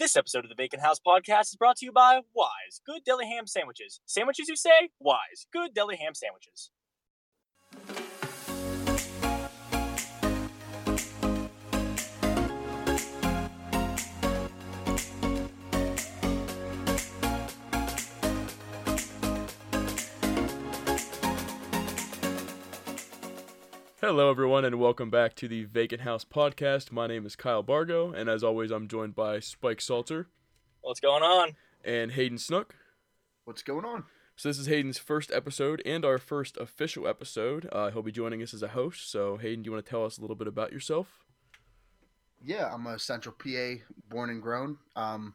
This episode of the Vacant House podcast is brought to you by Wise Good Deli Ham Sandwiches. Sandwiches, you say? Wise Good Deli Ham Sandwiches. Hello, everyone, and welcome back to the Vacant House podcast. My name is Kyle Bargo, and as always, I'm joined by Spike Salter What's going on? and Hayden Snook. What's going on? So, this is Hayden's first episode and our first official episode. Uh, he'll be joining us as a host. So, Hayden, do you want to tell us a little bit about yourself? Yeah, I'm a Central PA born and grown. Um,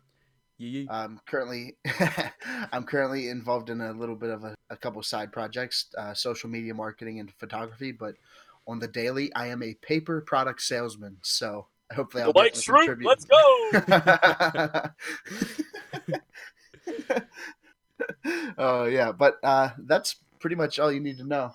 Yee. I'm currently I'm currently involved in a little bit of a, a couple side projects, uh, social media marketing and photography. But on the daily, I am a paper product salesman. So hopefully, The I'll be White able to Shrimp, contribute. let's go! Oh yeah, but uh, that's pretty much all you need to know.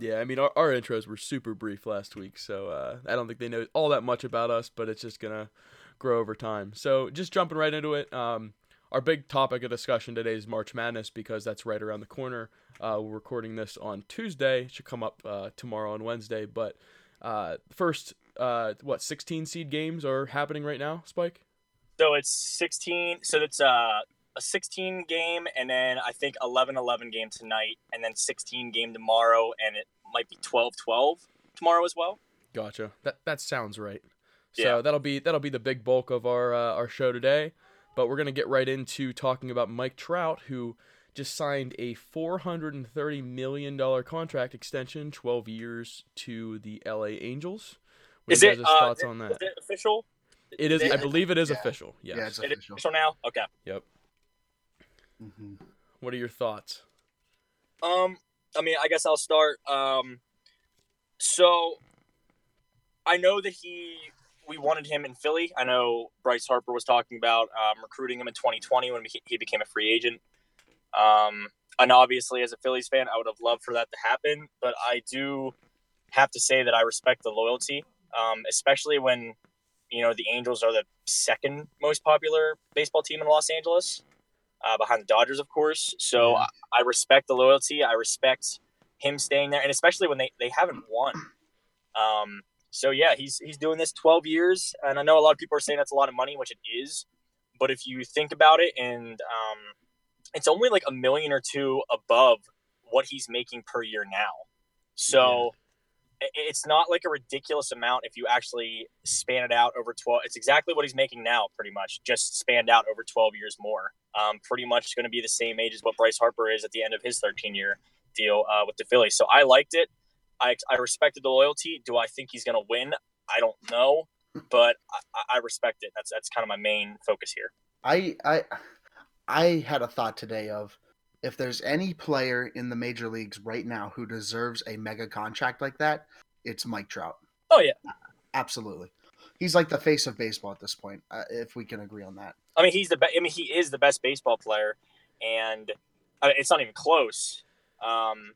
Yeah, I mean, our, our intros were super brief last week, so uh, I don't think they know all that much about us, but it's just going to grow over time. So, just jumping right into it, um, our big topic of discussion today is March Madness because that's right around the corner. Uh, we're recording this on Tuesday, it should come up uh, tomorrow on Wednesday, but uh, first, uh, what, 16 seed games are happening right now, Spike? so it's 16. So it's uh, a 16 game, and then I think 11 11 game tonight, and then 16 game tomorrow, and it might be 12 12 tomorrow as well. Gotcha. That that sounds right. So Yeah. that'll be that'll be the big bulk of our uh, our show today. But we're gonna get right into talking about Mike Trout, who just signed a four hundred and thirty million dollar contract extension, twelve years to the L.A. Angels. What Is are you it, guys' uh, thoughts is- on Is that? it official? It is. I believe it is Yeah. official. Yes. Yeah, it's It is official. official now? Okay. Yep. hmm What are your thoughts? Um, I mean, I guess I'll start. Um, so I know that he, we wanted him in Philly. I know Bryce Harper was talking about um, recruiting him in 2020 when he- he became a free agent. Um, and obviously, as a Phillies fan, I would have loved for that to happen. But I do have to say that I respect the loyalty, um, especially when you know the Angels are the second most popular baseball team in Los Angeles, uh, behind the Dodgers, of course. So Yeah. I respect the loyalty. I respect him staying there, and especially when they, they haven't won. Um, so yeah, he's he's doing this 12 years, and I know a lot of people are saying that's a lot of money, which it is. But if you think about it, and um, it's only like a million or two above what he's making per year now. So i- it's not like a ridiculous amount if you actually span it out over 12. It's exactly what he's making now, pretty much, just spanned out over 12 years more. Um, pretty much going to be the same age as what Bryce Harper is at the end of his 13 year deal uh, with the Phillies. So I liked it. I, I respected the loyalty. Do I think he's going to win? I don't know, but I, I respect it. That's that's kind of my main focus here. I I I had a thought today of if there's any player in the major leagues right now who deserves a mega contract like that, it's Mike Trout. Oh yeah, Absolutely. He's like the face of baseball at this point, uh, if we can agree on that. I mean he's the be- I mean he is the best baseball player, and I it's not even close. Um,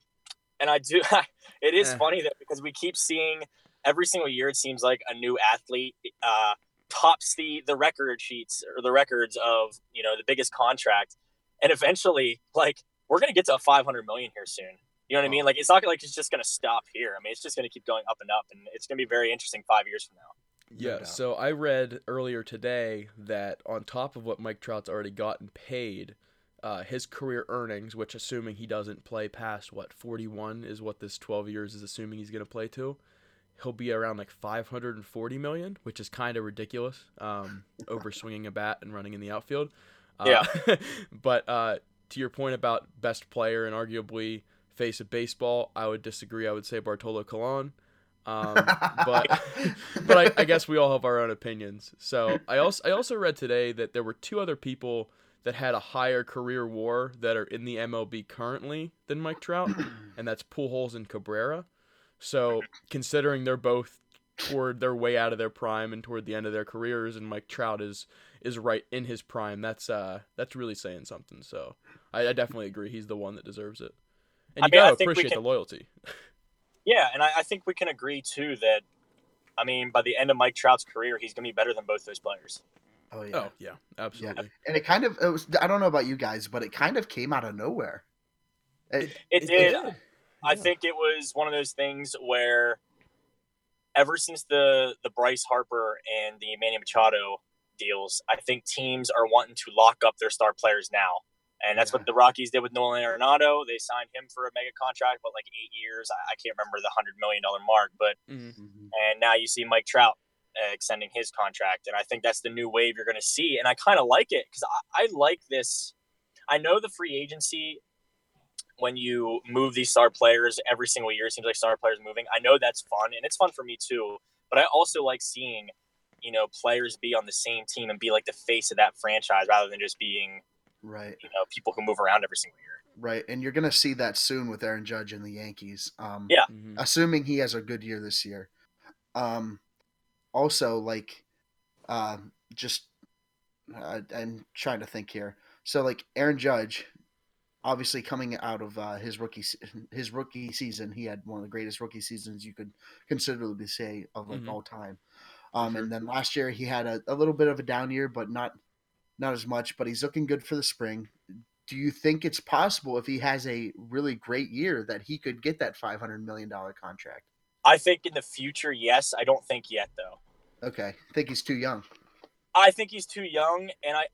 and I do. it is Eh. funny that because we keep seeing every single year, it seems like a new athlete uh, tops the the record sheets or the records of you know the biggest contract, and eventually, like we're gonna get to a 500 million here soon. You know what I mean? Like it's not like it's just gonna stop here. I mean, it's just gonna keep going up and up, and it's gonna be very interesting five years from now. Yeah, doubt. so I read earlier today that on top of what Mike Trout's already gotten paid, uh, his career earnings, which assuming he doesn't play past what 41 is what this 12 years is assuming he's going to play to, he'll be around like 540 million, which is kind of ridiculous. Um, over swinging a bat and running in the outfield. Uh, but uh, to your point about best player and arguably face of baseball, I would disagree. I would say Bartolo Colon. Um, but but I, I guess we all have our own opinions. So I also I also read today that there were two other people that had a higher career WAR that are in the MLB currently than Mike Trout, and that's Pujols and Cabrera. So considering they're both toward their way out of their prime and toward the end of their careers, and Mike Trout is is right in his prime, that's uh that's really saying something. So I, I definitely agree. He's the one that deserves it, and I you mean, gotta appreciate can- the loyalty. Yeah, and I, I think we can agree too that, I mean, by the end of Mike Trout's career, he's going to be better than both those players. Oh yeah. Oh yeah, absolutely. And it kind of it was I don't know about you guys, but it kind of came out of nowhere. It, It did. I think it was one of those things where ever since the the Bryce Harper and the Manny Machado deals, I think teams are wanting to lock up their star players now. And that's Yeah. what the Rockies did with Nolan Arenado. They signed him for a mega contract, but like eight years. I, I can't remember the hundred million dollar mark, but Mhm. Mhm. and now you see Mike Trout extending his contract, and I think that's the new wave you're going to see, and I kind of like it because I, I like this. I know the free agency when you move these star players every single year it seems like star players moving. I know that's fun, and it's fun for me too. But I also like seeing you know players be on the same team and be like the face of that franchise rather than just being Right. you know people who move around every single year. Right. And you're gonna see that soon with Aaron Judge and the Yankees. Um Yeah. Mhm. assuming he has a good year this year. Um, also, like, uh, just uh, I'm trying to think here. So, like, Aaron Judge, obviously coming out of uh, his rookie his rookie season, he had one of the greatest rookie seasons you could considerably say of like Mhm. all time. Um, Sure. and then last year he had a, a little bit of a down year, but not not as much. But he's looking good for the spring. Do you think it's possible if he has a really great year that he could get that five hundred million dollar contract? I think in the future, yes. I don't think yet though. Okay, I think he's too young. I think he's too young, and I,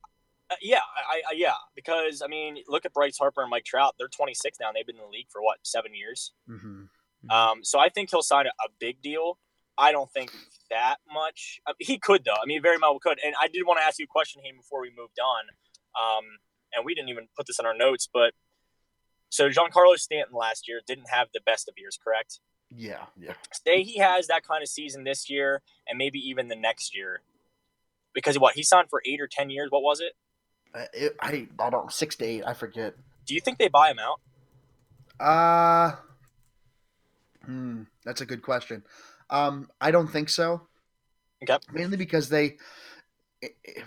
uh, yeah, I, I, yeah, because I mean, look at Bryce Harper and Mike Trout. They're 26 now. And they've been in the league for what seven years. Mm-hmm. Um, so I think he'll sign a, a big deal. I don't think that much. Uh, he could though. I mean, very well could. And I did want to ask you a question, Hayden, before we moved on. Um, and we didn't even put this in our notes, but so Giancarlo Stanton last year didn't have the best of years, correct? Yeah, yeah. Say he has that kind of season this year, and maybe even the next year, because what he signed for eight or ten years. What was it? I, it, I I don't six to eight. I forget. Do you think they buy him out? Uh hmm, that's a good question. Um, I don't think so. Okay. Mainly because they,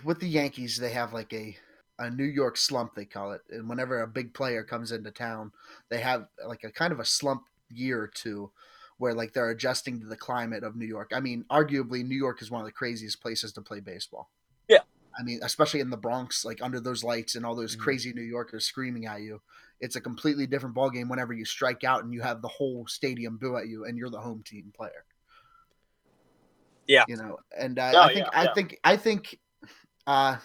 with the Yankees, they have like a a New York slump they call it, and whenever a big player comes into town, they have like a kind of a slump year or two, where like they're adjusting to the climate of New York. I mean, arguably, New York is one of the craziest places to play baseball. Yeah. I mean, especially in the Bronx, like under those lights and all those Mhm. crazy New Yorkers screaming at you it's a completely different ballgame whenever you strike out and you have the whole stadium boo at you and you're the home team player. Yeah. You know, and uh, No, I think yeah, I yeah. think I think uh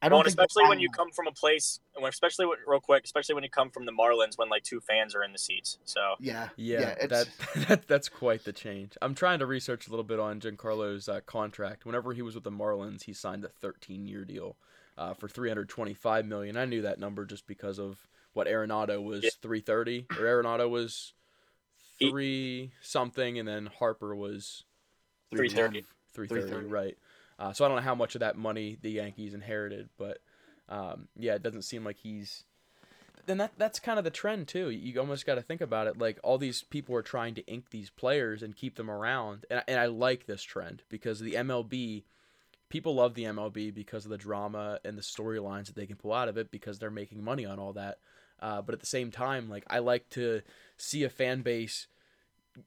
I don't and think especially when you come from a place, especially when, real quick, especially when you come from the Marlins, when like two fans are in the seats. So yeah Yeah, it's that, that that's quite the change. I'm trying to research a little bit on Giancarlo's uh, contract. Whenever he was with the Marlins, he signed a 13-year deal uh, for 325 million. I knew that number just because of what Arenado was Yeah. 330, or Arenado was He- three something, and then Harper was 330. 330, 330. right? Uh, so I don't know how much of that money the Yankees inherited, but um, yeah, it doesn't seem like he's. Then that that's kind of the trend too. You almost got to think about it. Like all these people are trying to ink these players and keep them around, and and I like this trend because the MLB, people love the MLB because of the drama and the storylines that they can pull out of it because they're making money on all that. Uh, but at the same time, like I like to see a fan base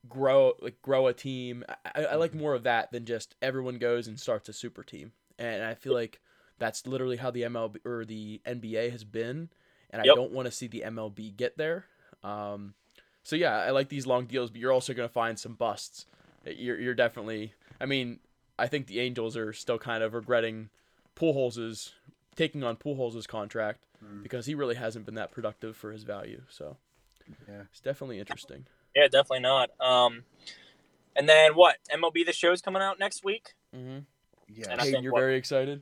grow like grow a team. I, I like more of that than just everyone goes and starts a super team. And I feel like that's literally how the MLB or the NBA has been. And I Yep. don't want to see the MLB get there. Um, so yeah, I like these long deals, but you're also going to find some busts. You're you're definitely. I mean, I think the Angels are still kind of regretting Pujols' taking on Pujols' contract Mm. because he really hasn't been that productive for his value. So Yeah. it's definitely interesting. Yeah, definitely not. Um, and then what? MLB the show's coming out next week. Mm-hmm. yeah. And I think you're what- very excited.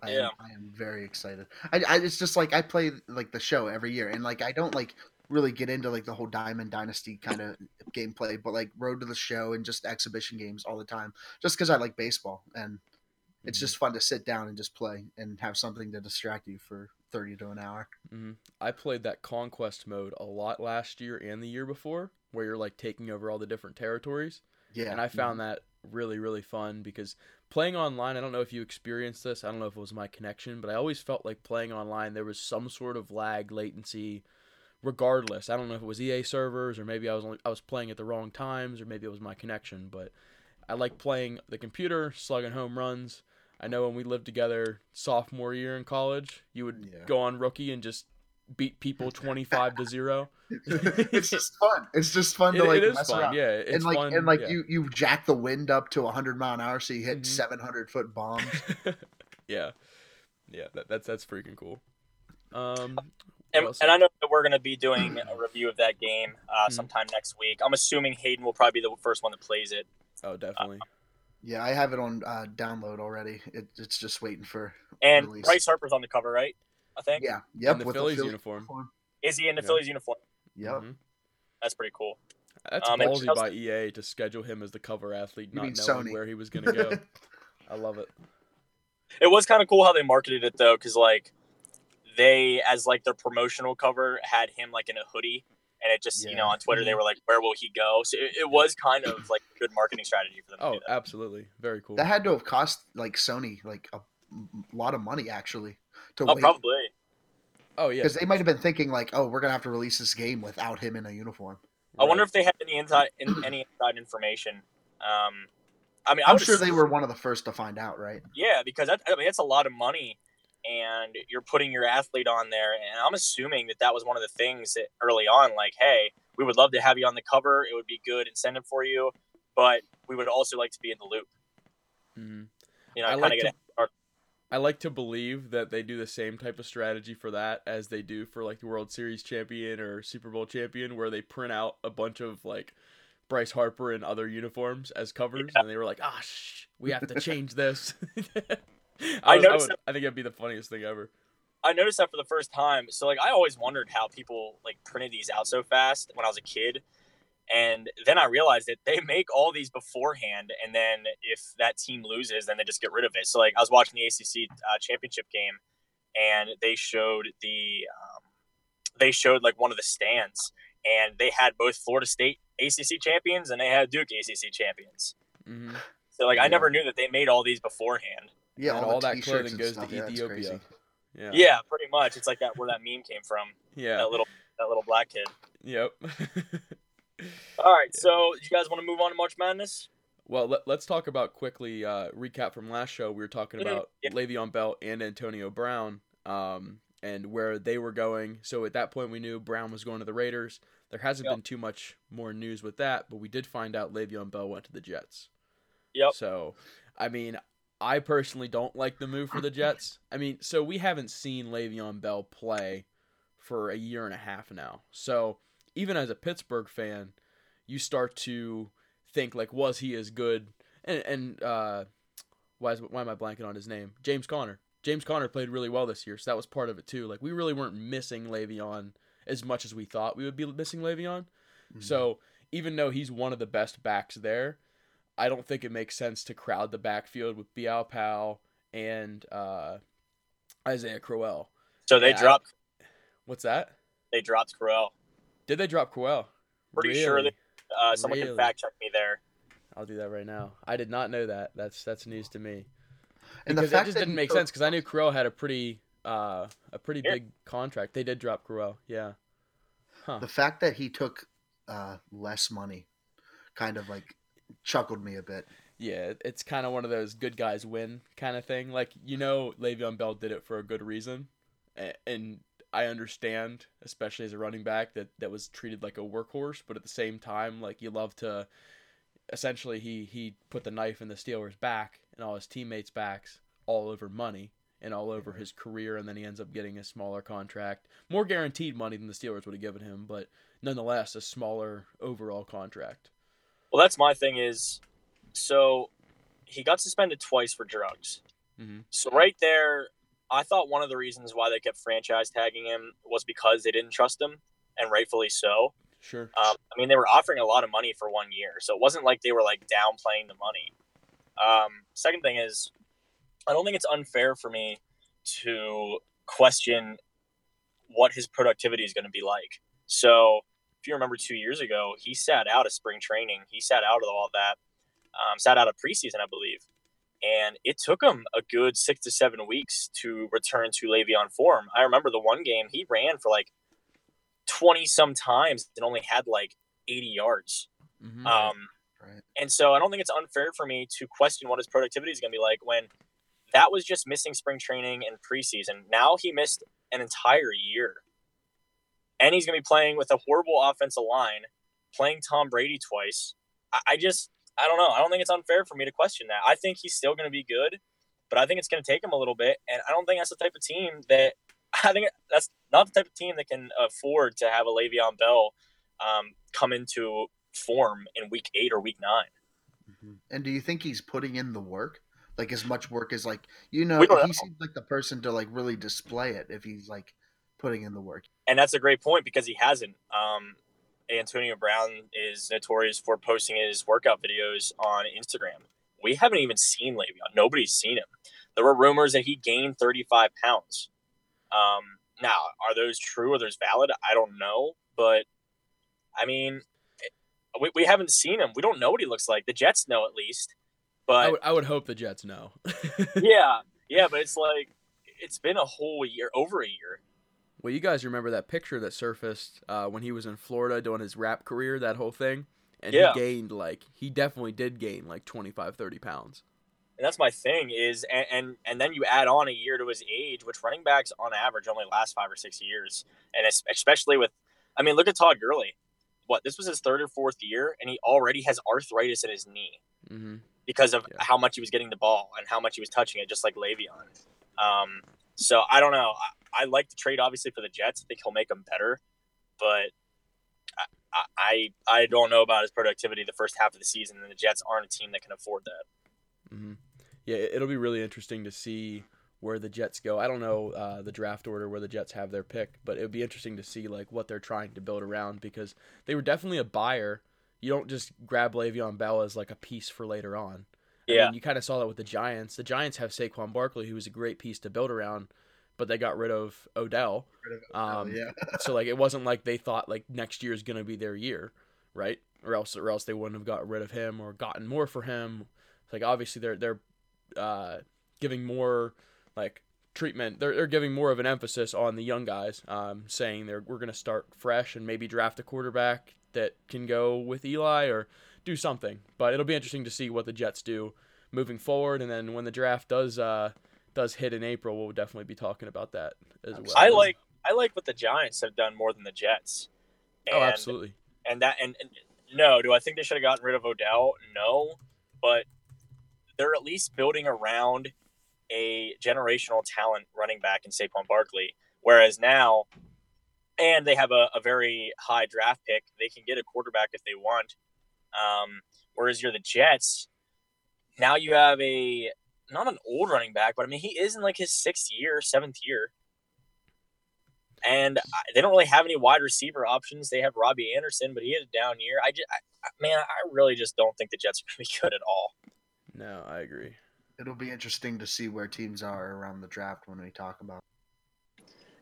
I Yeah. am, I am very excited. I, I it's just like I play like the show every year, and like I don't like really get into like the whole Diamond Dynasty kind of gameplay, but like Road to the Show and just exhibition games all the time, just because I like baseball and it's Mhm. just fun to sit down and just play and have something to distract you for thirty to an hour. Mm-hmm. I played that conquest mode a lot last year and the year before, where you're like taking over all the different territories, Yeah, and I found mm-hmm. that really really fun because playing online. I don't know if you experienced this. I don't know if it was my connection, but I always felt like playing online there was some sort of lag latency. Regardless, I don't know if it was EA servers or maybe I was only, I was playing at the wrong times or maybe it was my connection, but I like playing the computer, slugging home runs. I know when we lived together sophomore year in college, you would Yeah. go on rookie and just beat people 25 to 0. it's just fun. It's just fun It, to like it is mess fun. around. Yeah, it's and like fun. and like yeah. you you jack the wind up to 100 mile an hour so you hit Mhm. 700 foot bombs. yeah. Yeah, that, that's that's freaking cool. Um And, and I know that we're going to be doing a review of that game uh, Mhm. sometime next week. I'm assuming Hayden will probably be the first one that plays it. oh, definitely. yeah, I have it on uh, download already. It, it's just waiting for And Release. Bryce Harper's on the cover, right? I think. yeah. Yep. In the with Phillies Phillies uniform. Is he in the Yeah. Phillies uniform? Yep. Mhm. That's pretty cool. That's Um, and ballsy Chelsea- by EA to schedule him as the cover athlete, not knowing Sony. where he was going to go. I love it. It was kind of cool how they marketed it though, because like they, as like their promotional cover, had him like in a hoodie, and it just you know on Twitter they were like, "Where will he go?" So it, it was kind of like a good marketing strategy for them. Oh, absolutely. Very cool. that had to have cost like Sony like a m- lot of money actually to Oh, wait probably. Oh, yeah. because they might have been thinking like, oh, we're gonna have to release this game without him in a uniform. I wonder if they had any inside in, any inside information. Um, I mean, I I'm would sure they were one of the first to find out, right? Yeah, because that, I mean, that's a lot of money, and you're putting your athlete on there. And I'm assuming that that was one of the things that early on, like, hey, we would love to have you on the cover. It would be good incentive for you, but we would also like to be in the loop. Mhm. You know, I kind like of get to- a I like to believe that they do the same type of strategy for that as they do for like the World Series champion or Super Bowl champion, where they print out a bunch of like Bryce Harper and other uniforms as covers, and they were like, "Ah, shh, we have to change this." I, I was- I, noticed would- I think it'd be the funniest thing ever. I noticed that for the first time. So like I always wondered how people like printed these out so fast when I was a kid. And then I realized that they make all these beforehand, and then if that team loses, then they just get rid of it. So like I was watching the ACC uh, championship game, and they showed the um, they showed like one of the stands, and they had both Florida State ACC champions and they had Duke ACC champions. hmm So like I never knew that they made all these beforehand. Yeah, and all, all the that clothing goes stuff. to Yeah, Ethiopia. Yeah. Yeah, pretty much. It's like that where that meme came from. Yeah. That little that little black kid. Yep. All right, so you guys want to move on to March Madness? Well, let, let's talk about quickly uh, recap from last show. We were talking Mhm, about yeah. Le'Veon Bell and Antonio Brown, um, and where they were going. So at that point, we knew Brown was going to the Raiders. There hasn't Yep. been too much more news with that, but we did find out Le'Veon Bell went to the Jets. Yep. So, I mean, I personally don't like the move for the Jets. I mean, so we haven't seen Le'Veon Bell play for a year and a half now. So even as a Pittsburgh fan, you start to think like, was he as good? And and uh, why is why am I blanking on his name? James Conner. James Conner played really well this year, so that was part of it too. Like we really weren't missing Le'Veon as much as we thought we would be missing Le'Veon. Mhm. So even though he's one of the best backs there, I don't think it makes sense to crowd the backfield with Bilal Powell and uh, Isaiah Crowell. So they Yeah, I- dropped What's that? they dropped Crowell. Did they drop Crowell? Pretty sure Really? Uh, someone Really? can fact check me there. I'll do that right now. I did not know that. That's that's news to me. and the Because fact that just that didn't make sense because I knew Crowell had a pretty uh a pretty Yeah. big contract. They did drop Crowell. Yeah. Huh. the fact that he took uh, less money kind of like chuckled me a bit. Yeah, it's kind of one of those good guys win kind of thing. Like you know, Le'Veon Bell did it for a good reason, and I understand, especially as a running back, that that was treated like a workhorse. But at the same time, like you love to, essentially, he he put the knife in the Steelers' back and all his teammates' backs, all over money and all over his career, and then he ends up getting a smaller contract, more guaranteed money than the Steelers would have given him, but nonetheless a smaller overall contract. Well, that's my thing is, so he got suspended twice for drugs. Mhm. So right there, I thought one of the reasons why they kept franchise tagging him was because they didn't trust him, and rightfully so. Sure. Um, I mean, they were offering a lot of money for one year, so it wasn't like they were like downplaying the money. Um, second thing is, I don't think it's unfair for me to question what his productivity is going to be like. So, if you remember two years ago, he sat out of spring training, he sat out of all that, um, sat out of preseason, I believe, and it took him a good six to seven weeks to return to Le'Veon form. I remember the one game he ran for like 20 some times and only had like 80 yards. Mhm. Um, Right. and so I don't think it's unfair for me to question what his productivity is going to be like when that was just missing spring training and preseason. Now he missed an entire year. And he's going to be playing with a horrible offensive line, playing Tom Brady twice. I, I just, I don't know. I don't think it's unfair for me to question that. I think he's still going to be good, but I think it's going to take him a little bit. And I don't think that's the type of team that, I think that's not the type of team that can afford to have a Le'Veon Bell um, come into form in week eight or week 9 mm-hmm. And do you think he's putting in the work? like as much work as like you know, know. he seems like the person to like really display it if he's like putting in the work. And that's a great point because he hasn't. Um, Antonio Brown is notorious for posting his workout videos on Instagram. We haven't even seen Le'Veon. Nobody's seen him. There were rumors that he gained 35 pounds. Um, now, are those true or those valid? I don't know, but I mean, we, we haven't seen him. We don't know what he looks like. The Jets know at least. But I would, I would hope the Jets know. yeah, yeah, but it's like it's been a whole year, over a year. Well, you guys remember that picture that surfaced uh, when he was in Florida doing his rap career, that whole thing? And yeah. he gained like he definitely did gain like 25 30 pounds. And that's my thing is and, and and then you add on a year to his age, which running backs on average only last 5 or 6 years. And especially with I mean, look at Todd Gurley. What, this was his third or fourth year and he already has arthritis in his knee. Mm-hmm because of yeah. how much he was getting the ball and how much he was touching it, just like Le'Veon. Um, so I don't know. I, like the trade obviously for the Jets. I think he'll make them better, but I, I I don't know about his productivity the first half of the season, and the Jets aren't a team that can afford that. Mm-hmm. Yeah, it'll be really interesting to see where the Jets go. I don't know uh, the draft order where the Jets have their pick, but it would be interesting to see like what they're trying to build around because they were definitely a buyer you don't just grab Le'Veon Bell as like a piece for later on. Yeah, I mean, you kind of saw that with the Giants. The Giants have Saquon Barkley, who was a great piece to build around, but they got rid of Odell. Rid of Odell um, yeah. so like it wasn't like they thought like next year is gonna be their year, right? Or else or else they wouldn't have got rid of him or gotten more for him. Like obviously they're they're uh, giving more like treatment. They're, they're giving more of an emphasis on the young guys, um, saying they're we're gonna start fresh and maybe draft a quarterback that can go with Eli or do something. But it'll be interesting to see what the Jets do moving forward. And then when the draft does uh, does hit in April, we'll definitely be talking about that as well. I like I like what the Giants have done more than the Jets. Oh, and, oh, absolutely. And that and, and no, do I think they should have gotten rid of Odell? No, but they're at least building around a generational talent running back in Saquon Barkley. Whereas now and they have a, a very high draft pick. They can get a quarterback if they want. Um, whereas you're the Jets, now you have a not an old running back, but I mean he is in like his sixth year, seventh year, and they don't really have any wide receiver options. They have Robbie Anderson, but he had a down year. I just, I, man, I really just don't think the Jets are going to be good at all. No, I agree. It'll be interesting to see where teams are around the draft when we talk about.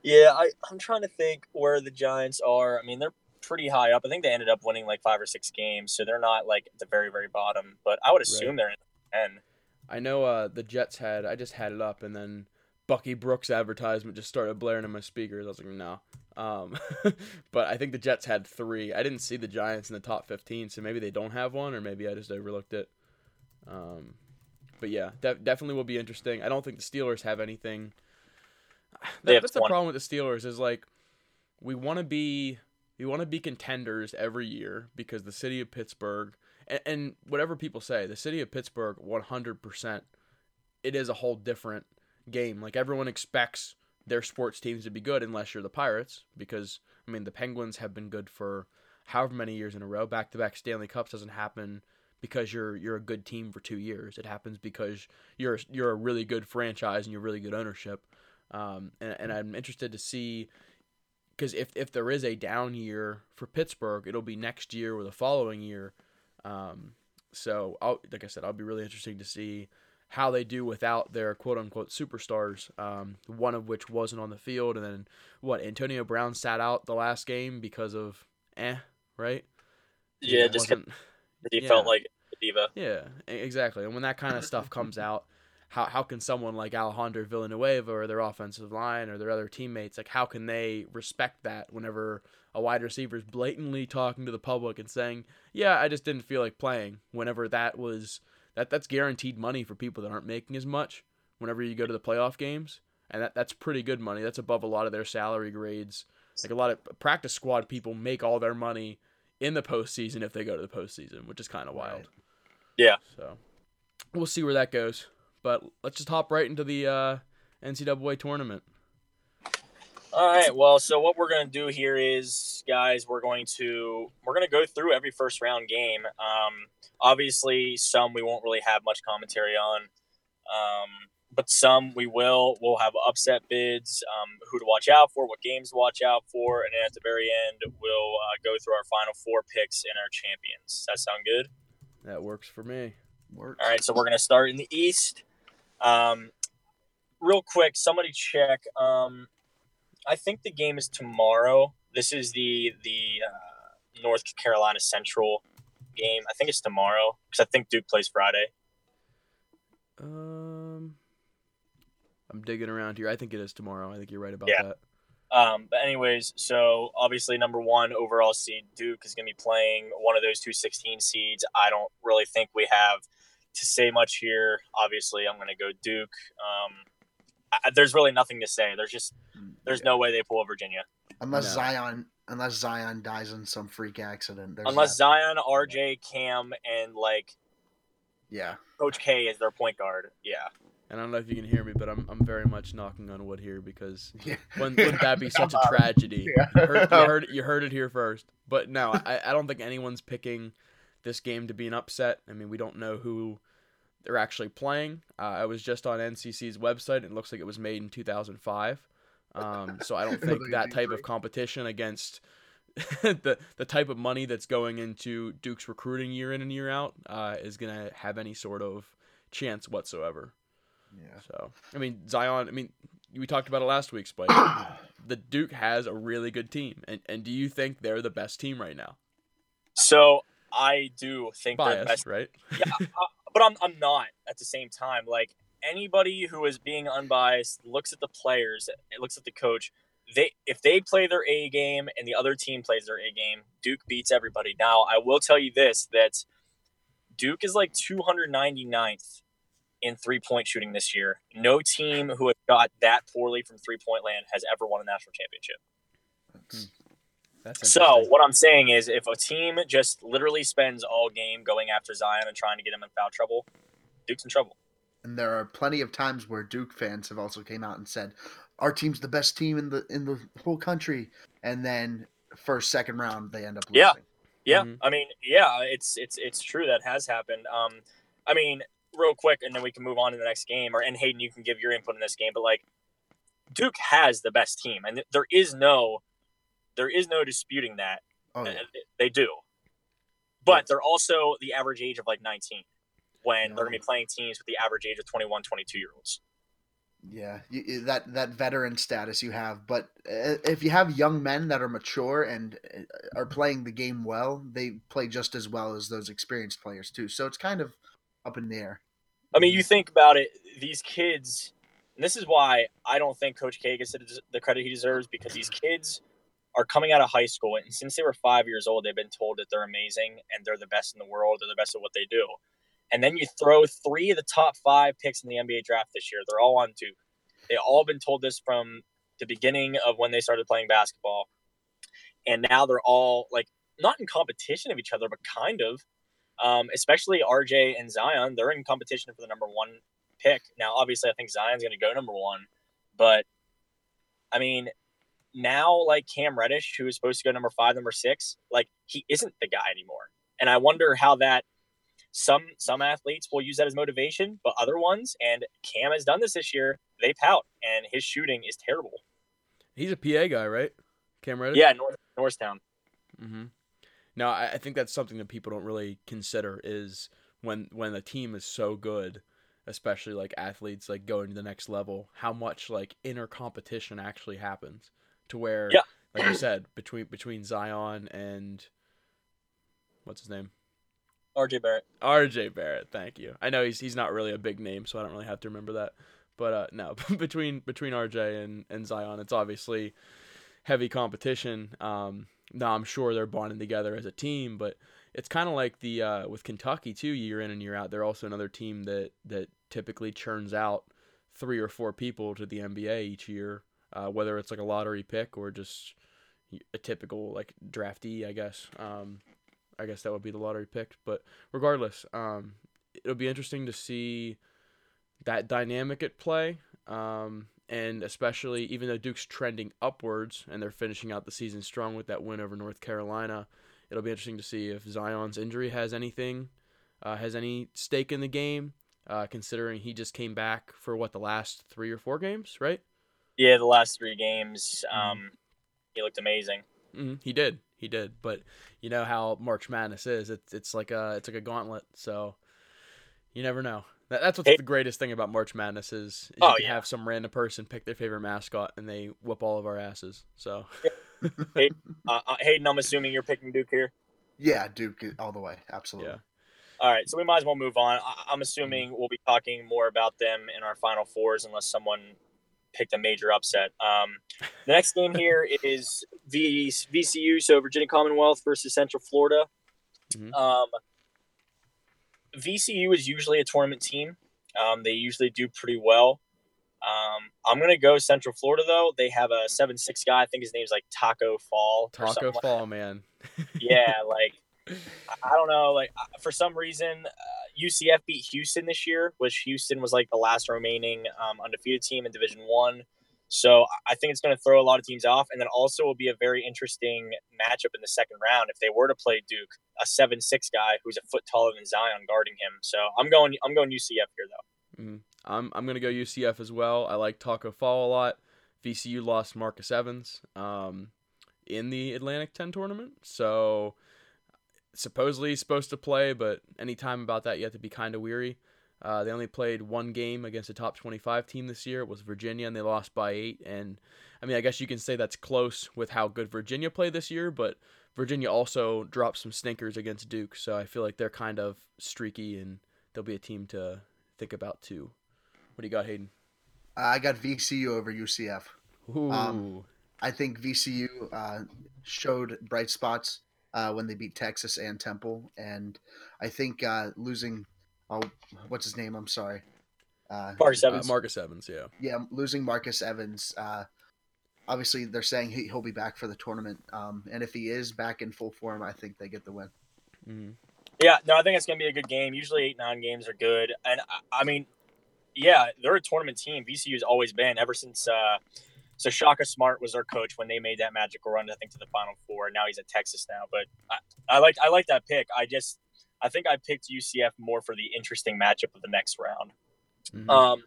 Yeah, I, I'm trying to think where the Giants are. I mean, they're pretty high up. I think they ended up winning like five or six games, so they're not like at the very, very bottom. But I would assume right. they're in the ten. I know uh, the Jets had. I just had it up, and then Bucky Brooks advertisement just started blaring in my speakers. I was like, no. Um, but I think the Jets had three. I didn't see the Giants in the top 15, so maybe they don't have one, or maybe I just overlooked it. Um, but yeah, def- definitely will be interesting. I don't think the Steelers have anything that, that's the problem with the Steelers is like we want to be we want to be contenders every year because the city of Pittsburgh and, and whatever people say, the city of Pittsburgh 100% it is a whole different game. Like everyone expects their sports teams to be good unless you're the Pirates because I mean the Penguins have been good for however many years in a row. Back-to-back Stanley Cups doesn't happen because you're you're a good team for 2 years. It happens because you're you're a really good franchise and you're really good ownership. Um, and, and I'm interested to see because if, if there is a down year for Pittsburgh, it'll be next year or the following year. Um, so, I'll, like I said, I'll be really interesting to see how they do without their quote unquote superstars, um, one of which wasn't on the field. And then, what, Antonio Brown sat out the last game because of eh, right? Yeah, just he yeah. felt like a diva. Yeah, exactly. And when that kind of stuff comes out, how how can someone like Alejandro Villanueva or their offensive line or their other teammates like how can they respect that whenever a wide receiver is blatantly talking to the public and saying, "Yeah, I just didn't feel like playing." Whenever that was that that's guaranteed money for people that aren't making as much, whenever you go to the playoff games, and that that's pretty good money. That's above a lot of their salary grades. Like a lot of practice squad people make all their money in the postseason if they go to the postseason, which is kind of wild. Right. Yeah. So we'll see where that goes. But let's just hop right into the uh, NCAA tournament. All right. Well, so what we're going to do here is, guys, we're going to we're going to go through every first round game. Um, obviously, some we won't really have much commentary on, um, but some we will. We'll have upset bids, um, who to watch out for, what games to watch out for, and then at the very end, we'll uh, go through our final four picks and our champions. Does that sound good? That works for me. Works. All right, so we're gonna start in the East. Um, real quick, somebody check. Um, I think the game is tomorrow. This is the the uh, North Carolina Central game. I think it's tomorrow because I think Duke plays Friday. Um, I'm digging around here. I think it is tomorrow. I think you're right about Yeah. that. Um, but anyways, so obviously number one overall seed Duke is going to be playing one of those two 16 seeds. I don't really think we have to say much here. Obviously, I'm going to go Duke. Um, there's really nothing to say. There's just there's Yeah. no way they pull Virginia unless No. Zion unless Zion dies in some freak accident. There's unless that. Zion, RJ, Cam, and like yeah. Coach K is their point guard. Yeah, And I don't know if you can hear me, but I'm, I'm very much knocking on wood here because Yeah. wouldn't, wouldn't that be such a tragedy? Yeah. You, heard, you, heard, you heard it here first. But no, I, I don't think anyone's picking this game to be an upset. I mean, we don't know who they're actually playing. Uh, I was just on NCC's website. And it looks like it was made in 2005. Um, so I don't think that type of competition against the the type of money that's going into Duke's recruiting year in and year out uh, is gonna have any sort of chance whatsoever. Yeah. So I mean Zion. I mean we talked about it last week, Spike. the Duke has a really good team, and and do you think they're the best team right now? so I do think they're the best right? But I'm, I'm not at the same time. Like anybody who is being unbiased looks at the players, it looks at the coach. They if they play their A game and the other team plays their A game, Duke beats everybody. Now I will tell you this that Duke is like 299th in three point shooting this year. No team who has got that poorly from three point land has ever won a national championship. So what I'm saying is, if a team just literally spends all game going after Zion and trying to get him in foul trouble, Duke's in trouble. And there are plenty of times where Duke fans have also came out and said, "Our team's the best team in the in the whole country," and then first second round they end up losing. Yeah. Yeah, Mhm. I mean, yeah, it's it's it's true that has happened. Um, I mean, real quick, and then we can move on to the next game. Or and Hayden, you can give your input in this game, but like, Duke has the best team, and there is no, there is no disputing that. Oh yeah. Uh, They do, but they're also the average age of like 19 when they're going to be playing teams with the average age of 21, 22 year olds. Yeah, you, that that veteran status you have, but uh, if you have young men that are mature and uh, are playing the game well, they play just as well as those experienced players too. So it's kind of up in the air. I mean, you think about it, these kids, and this is why I don't think Coach K gets the credit he deserves because these kids are coming out of high school, and since they were five years old, they've been told that they're amazing and they're the best in the world, they're the best at what they do. And then you throw three of the top five picks in the NBA draft this year. They're all on Duke. They all been told this from the beginning of when they started playing basketball. And now they're all like not in competition of each other, but kind of. Um, especially RJ and Zion, they're in competition for the number one pick. Now, obviously, I think Zion's going to go number one, but I mean, now like Cam Reddish, who is supposed to go number five, number six, like he isn't the guy anymore. And I wonder how that some some athletes will use that as motivation, but other ones, and Cam has done this this year, they pout, and his shooting is terrible. He's a PA guy, right? Cam Reddish. Yeah, North Norristown. Mm-hmm. No, I, I think that's something that people don't really consider is when when the team is so good, especially like athletes like going to the next level, how much like inner competition actually happens to where, Yeah. like I said, between between Zion and what's his name, RJ Barrett. R.J. Barrett. Thank you. I know he's he's not really a big name, so I don't really have to remember that. But uh, no, between between R.J. and and Zion, it's obviously heavy competition. Um, now I'm sure they're bonding together as a team, but it's kind of like the uh, with Kentucky too, year in and year out. They're also another team that that typically churns out three or four people to the NBA each year, uh, whether it's like a lottery pick or just a typical like draftee, I guess. Um, I guess that would be the lottery pick. But regardless, um, it'll be interesting to see that dynamic at play. Um, and especially even though Duke's trending upwards and they're finishing out the season strong with that win over North Carolina, it'll be interesting to see if Zion's injury has anything, uh, has any stake in the game, uh, considering he just came back for what the last three or four games, right? Yeah, the last three games, mm-hmm. um, he looked amazing. Mm-hmm. He did, he did. But you know how March Madness is; it's it's like a it's like a gauntlet. So you never know. That, that's what's hey. the greatest thing about March Madness is, is oh, you can yeah. have some random person pick their favorite mascot and they whoop all of our asses. So, hey, uh, uh, Hayden, I'm assuming you're picking Duke here. Yeah, Duke all the way, absolutely. Yeah. All right, so we might as well move on. I- am assuming we'll be talking more about them in our final fours, unless someone picked a major upset. Um, the next game here is v- VCU, so Virginia Commonwealth versus Central Florida. Mm-hmm. Um, VCU is usually a tournament team. Um, they usually do pretty well. Um, I'm gonna go Central Florida though. They have a seven six guy. I think his name's like Taco Fall. Taco Fall, like man. yeah, like I don't know. Like uh, for some reason, uh, UCF beat Houston this year, which Houston was like the last remaining um, undefeated team in Division One. So I think it's going to throw a lot of teams off, and then also will be a very interesting matchup in the second round if they were to play Duke, a seven six guy who's a foot taller than Zion guarding him. So I'm going I'm going UCF here though. Mm-hmm. I'm I'm going to go UCF as well. I like Taco Fall a lot. VCU lost Marcus Evans um, in the Atlantic 10 tournament, so supposedly supposed to play, but anytime about that you have to be kind of weary. Uh, they only played one game against a top 25 team this year. It was Virginia, and they lost by eight. And I mean, I guess you can say that's close with how good Virginia played this year, but Virginia also dropped some stinkers against Duke. So I feel like they're kind of streaky, and they'll be a team to think about too. What do you got, Hayden? I got VCU over UCF. Ooh. Um, I think VCU uh, showed bright spots uh, when they beat Texas and Temple, and I think uh, losing oh, what's his name? I'm sorry. Uh, Marcus uh, Evans. Uh, Marcus Evans, yeah. Yeah, losing Marcus Evans. Uh, obviously, they're saying he, will be back for the tournament, um, and if he is back in full form, I think they get the win. Mm-hmm. Yeah, no, I think it's gonna be a good game. Usually, eight nine games are good, and I, I mean, yeah, they're a tournament team. VCU has always been ever since. Uh, so Shaka Smart was their coach when they made that magical run, I think, to the Final Four. Now he's at Texas now, but I, I like I like that pick. I just I think I picked UCF more for the interesting matchup of the next round. Mm-hmm. Um,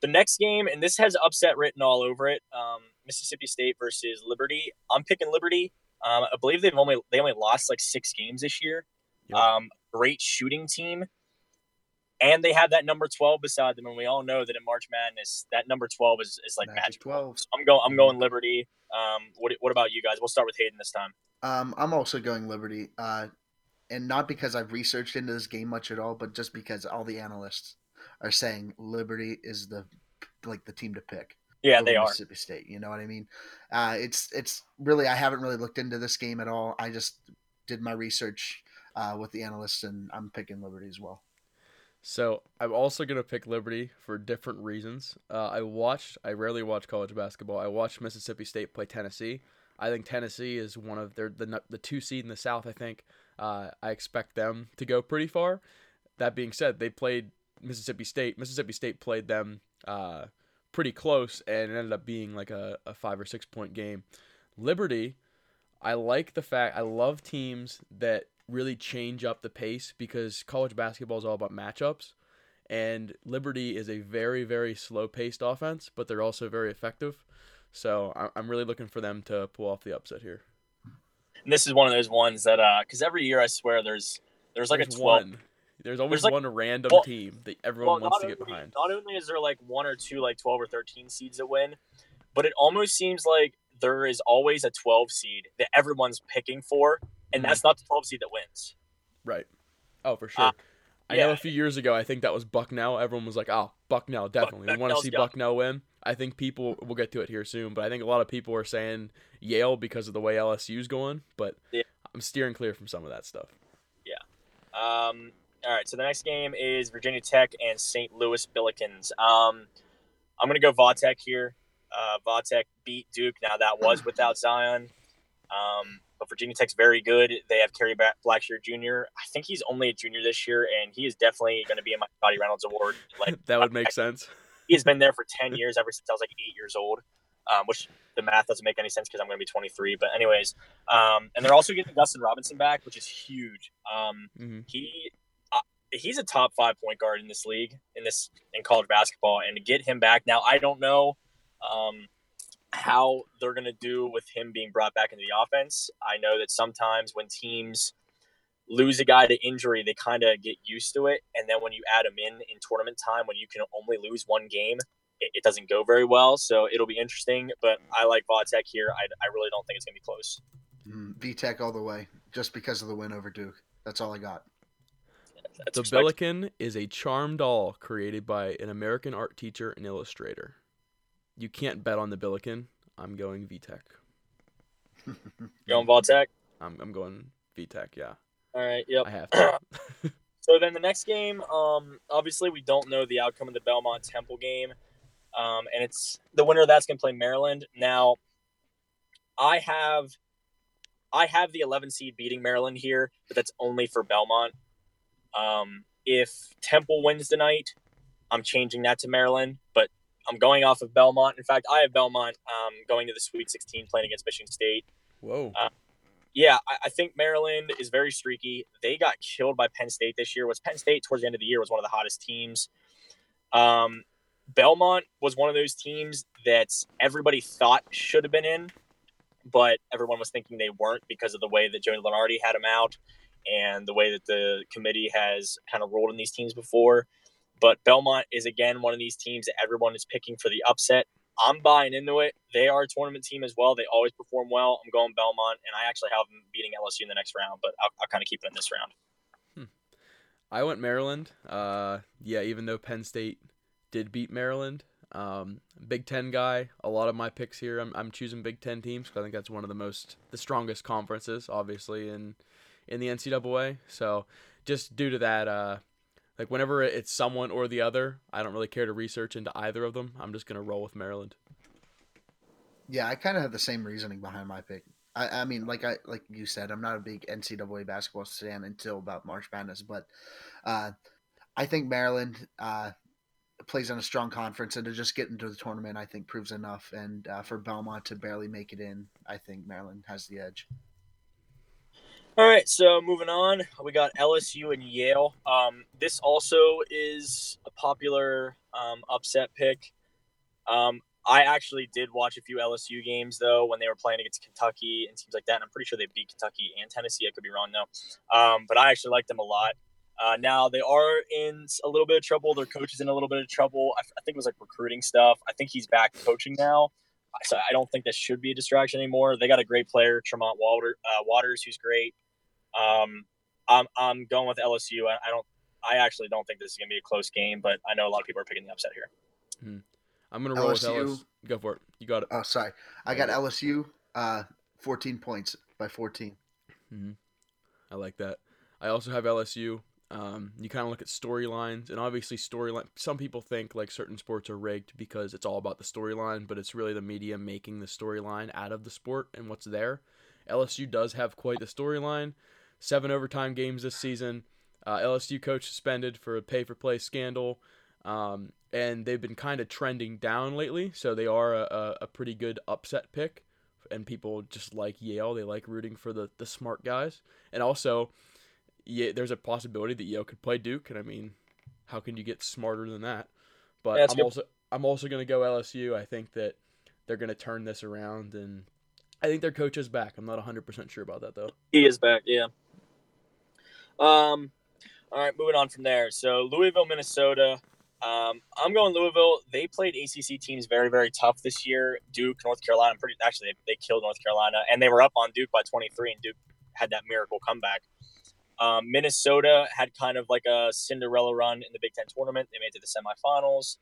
the next game, and this has upset written all over it. Um, Mississippi State versus Liberty. I'm picking Liberty. Um, I believe they've only they only lost like six games this year. Yep. Um, great shooting team, and they have that number twelve beside them, and we all know that in March Madness, that number twelve is, is like magic, twelve. So I'm going I'm going Liberty. Um, what what about you guys? We'll start with Hayden this time. Um, I'm also going Liberty. Uh, and not because I've researched into this game much at all, but just because all the analysts are saying Liberty is the like the team to pick. Yeah, they are Mississippi State. You know what I mean? Uh, it's it's really I haven't really looked into this game at all. I just did my research uh, with the analysts, and I'm picking Liberty as well. So I'm also gonna pick Liberty for different reasons. Uh, I watched. I rarely watch college basketball. I watched Mississippi State play Tennessee. I think Tennessee is one of their the the two seed in the South. I think uh, I expect them to go pretty far. That being said, they played Mississippi State. Mississippi State played them uh, pretty close, and it ended up being like a, a five or six point game. Liberty, I like the fact I love teams that really change up the pace because college basketball is all about matchups. And Liberty is a very, very slow paced offense, but they're also very effective. So I'm really looking for them to pull off the upset here. And this is one of those ones that, uh, because every year I swear there's there's like there's a twelve. One. There's always there's like, one random well, team that everyone well, wants to only, get behind. Not only is there like one or two like twelve or thirteen seeds that win, but it almost seems like there is always a twelve seed that everyone's picking for, and mm-hmm. that's not the twelve seed that wins. Right. Oh, for sure. Uh, I yeah. know a few years ago, I think that was Bucknell. Everyone was like, "Oh, Bucknell, definitely. Buck, we want to see Bucknell win." I think people we'll get to it here soon, but I think a lot of people are saying Yale because of the way LSU's going, but yeah. I'm steering clear from some of that stuff. Yeah. Um, all right. So the next game is Virginia Tech and St. Louis Billikens. Um, I'm gonna go Vatek here. Uh, Vatek beat Duke. Now that was without Zion. Um, but Virginia Tech's very good. They have Kerry Blackshear Jr. I think he's only a junior this year, and he is definitely going to be in my Scottie Reynolds Award. Like that would make sense. He's been there for ten years, ever since I was like eight years old. Um, which the math doesn't make any sense because I'm going to be 23. But anyways, um, and they're also getting Justin Robinson back, which is huge. Um, mm-hmm. He uh, he's a top five point guard in this league, in this in college basketball, and to get him back now, I don't know. How they're going to do with him being brought back into the offense. I know that sometimes when teams lose a guy to injury, they kind of get used to it. And then when you add him in in tournament time, when you can only lose one game, it, it doesn't go very well. So it'll be interesting. But I like Vatek here. I, I really don't think it's going to be close. Mm, VTech all the way, just because of the win over Duke. That's all I got. the Billiken is a charm doll created by an American art teacher and illustrator you can't bet on the Billiken. I'm going VTech. going Vatek? I'm, I'm going VTech, yeah. All right, yep. I have to. so then the next game, um, obviously we don't know the outcome of the Belmont Temple game. Um, and it's the winner that's going to play Maryland. Now, I have I have the 11 seed beating Maryland here, but that's only for Belmont. Um, if Temple wins tonight, I'm changing that to Maryland. But I'm going off of Belmont. In fact, I have Belmont um, going to the Sweet 16 playing against Michigan State. Whoa. Uh, yeah, I, I, think Maryland is very streaky. They got killed by Penn State this year. Was Penn State towards the end of the year was one of the hottest teams. Um, Belmont was one of those teams that everybody thought should have been in, but everyone was thinking they weren't because of the way that Joe Lunardi had them out and the way that the committee has kind of rolled in these teams before. But Belmont is again one of these teams that everyone is picking for the upset. I'm buying into it. They are a tournament team as well. They always perform well. I'm going Belmont, and I actually have them beating LSU in the next round, but I'll, I'll kind of keep it in this round. Hmm. I went Maryland. Uh, yeah, even though Penn State did beat Maryland, um, Big Ten guy. A lot of my picks here, I'm, I'm choosing Big Ten teams because I think that's one of the most, the strongest conferences, obviously in in the NCAA. So just due to that, uh, like whenever it's someone or the other, I don't really care to research into either of them. I'm just gonna roll with Maryland. Yeah, I kind of have the same reasoning behind my pick. I, I mean, like I like you said, I'm not a big NCAA basketball fan until about March Madness, but uh, I think Maryland uh, plays in a strong conference, and to just get into the tournament, I think proves enough. And uh, for Belmont to barely make it in, I think Maryland has the edge. All right, so moving on, we got LSU and Yale. Um, this also is a popular um, upset pick. Um, I actually did watch a few LSU games though when they were playing against Kentucky and teams like that. And I'm pretty sure they beat Kentucky and Tennessee. I could be wrong though, um, but I actually like them a lot. Uh, now they are in a little bit of trouble. Their coach is in a little bit of trouble. I, I think it was like recruiting stuff. I think he's back coaching now so I don't think this should be a distraction anymore. They got a great player, Tremont uh, Waters, who's great. Um, I'm I'm going with LSU. I, I, don't. I actually don't think this is gonna be a close game, but I know a lot of people are picking the upset here. Hmm. I'm gonna roll LSU, with LSU. Go for it. You got it. Oh, sorry. I got LSU. Uh, 14 points by 14. Mm-hmm. I like that. I also have LSU. Um, you kind of look at storylines, and obviously, storyline. Some people think like certain sports are rigged because it's all about the storyline, but it's really the media making the storyline out of the sport and what's there. LSU does have quite the storyline seven overtime games this season. Uh, LSU coach suspended for a pay for play scandal. Um, and they've been kind of trending down lately, so they are a, a, pretty good upset pick. And people just like Yale; they like rooting for the, the smart guys. And also, yeah, there's a possibility that Yale could play Duke, and I mean, how can you get smarter than that? But yeah, I'm also I'm also going to go LSU. I think that they're going to turn this around, and I think their coach is back. I'm not 100 percent sure about that though. He is back, yeah. Um, all right, moving on from there. So Louisville, Minnesota. Um, I'm going Louisville. They played ACC teams very, very tough this year. Duke, North Carolina. I'm pretty actually they, they killed North Carolina, and they were up on Duke by 23, and Duke had that miracle comeback. Um, Minnesota had kind of like a Cinderella run in the Big Ten tournament. They made it to the semifinals.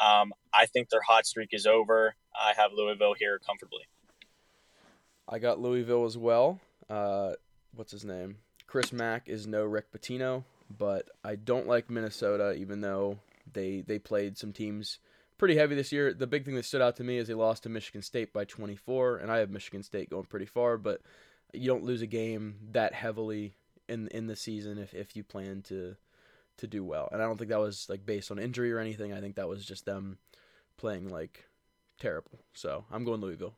Um, I think their hot streak is over. I have Louisville here comfortably. I got Louisville as well. Uh, what's his name? Chris Mack is no Rick Pitino, but I don't like Minnesota, even though they they played some teams pretty heavy this year. The big thing that stood out to me is they lost to Michigan State by 24, and I have Michigan State going pretty far, but you don't lose a game that heavily in in the season if, if you plan to to do well. And I don't think that was like based on injury or anything. I think that was just them playing like terrible. So I'm going Louisville.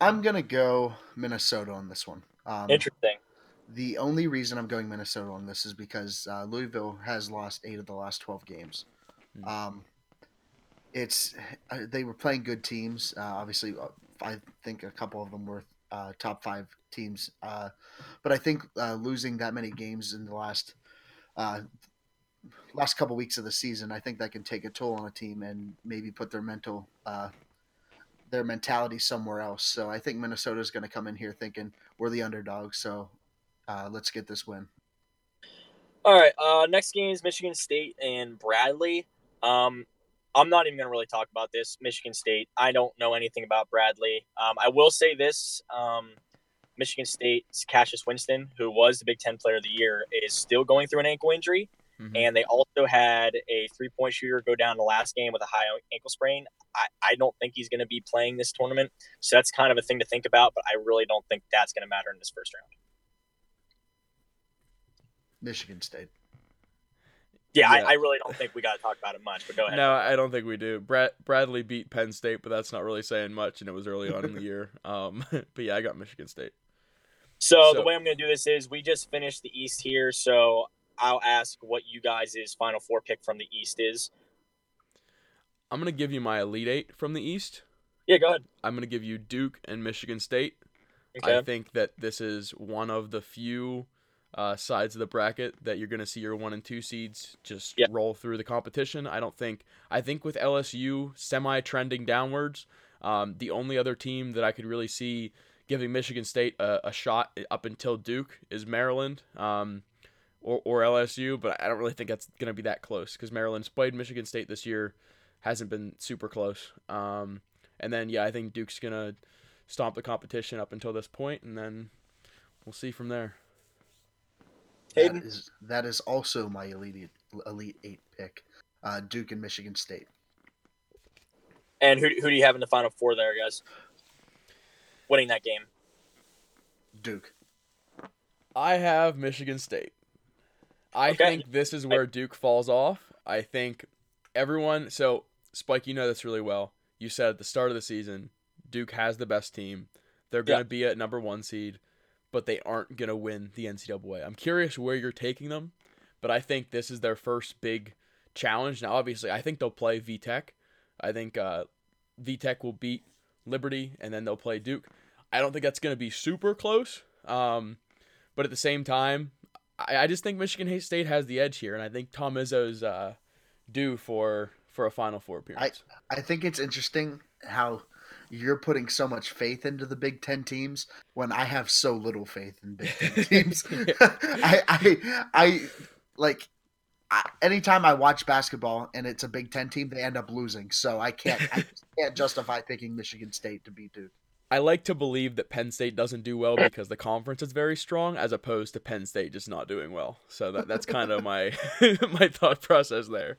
I'm gonna go Minnesota on this one. Um, Interesting. The only reason I'm going Minnesota on this is because uh, Louisville has lost eight of the last twelve games. Hmm. Um, it's uh, they were playing good teams. Uh, obviously, uh, I think a couple of them were uh, top five teams. Uh, but I think uh, losing that many games in the last uh, last couple weeks of the season, I think that can take a toll on a team and maybe put their mental uh, their mentality somewhere else. So I think Minnesota is going to come in here thinking we're the underdog. So uh, let's get this win. All right. Uh, next game is Michigan State and Bradley. Um, I'm not even going to really talk about this. Michigan State. I don't know anything about Bradley. Um, I will say this: um, Michigan State's Cassius Winston, who was the Big Ten Player of the Year, is still going through an ankle injury, Mhm. and they also had a three-point shooter go down the last game with a high ankle sprain. I, I don't think he's going to be playing this tournament, so that's kind of a thing to think about. But I really don't think that's going to matter in this first round. Michigan State. Yeah, Yeah. I, I really don't think we got to talk about it much. But go ahead. No, I don't think we do. Brad Bradley beat Penn State, but that's not really saying much, and it was early on in the year. Um, but yeah, I got Michigan State. So, So- the way I'm going to do this is we just finished the East here, so I'll ask what you guys' final four pick from the East is. I'm gonna give you my Elite Eight from the East. Yeah, go ahead. I'm gonna give you Duke and Michigan State. Okay. I think that this is one of the few uh, sides of the bracket that you're going to see your one and two seeds just Yeah. roll through the competition. I don't think. I think with LSU semi trending downwards, um, the only other team that I could really see giving Michigan State a, a shot up until Duke is Maryland. Um, or, or LSU, but I don't really think that's going to be that close because Maryland's played Michigan State this year, hasn't been super close. Um, and then yeah, I think Duke's gonna stomp the competition up until this point, and then we'll see from there. That Hayden? is that is also my elite elite eight pick. Uh, Duke and Michigan State. And who, who do you have in the final four there, guys? Winning that game. Duke. I have Michigan State. I Okay. think this is where Duke falls off. I think everyone. So Spike, you know this really well. You said at the start of the season, Duke has the best team. They're gonna Yeah. be at number one seed, but they aren't gonna win the NCAA. I'm curious where you're taking them, but I think this is their first big challenge. Now, obviously, I think they'll play VTech. I think uh, VTech will beat Liberty, and then they'll play Duke. I don't think that's going to be super close. Um, but at the same time, I, I just think Michigan State has the edge here, and I think Tom Izzo's uh, due for for a Final Four appearance. I think it's interesting how you're putting so much faith into the Big Ten teams when I have so little faith in Big Ten teams. I, I, I like I, anytime I watch basketball and it's a Big Ten team, they end up losing. So I can't, I can't justify picking Michigan State to beat Duke. I like to believe that Penn State doesn't do well because the conference is very strong, as opposed to Penn State just not doing well. So that, that's kind of my my thought process there.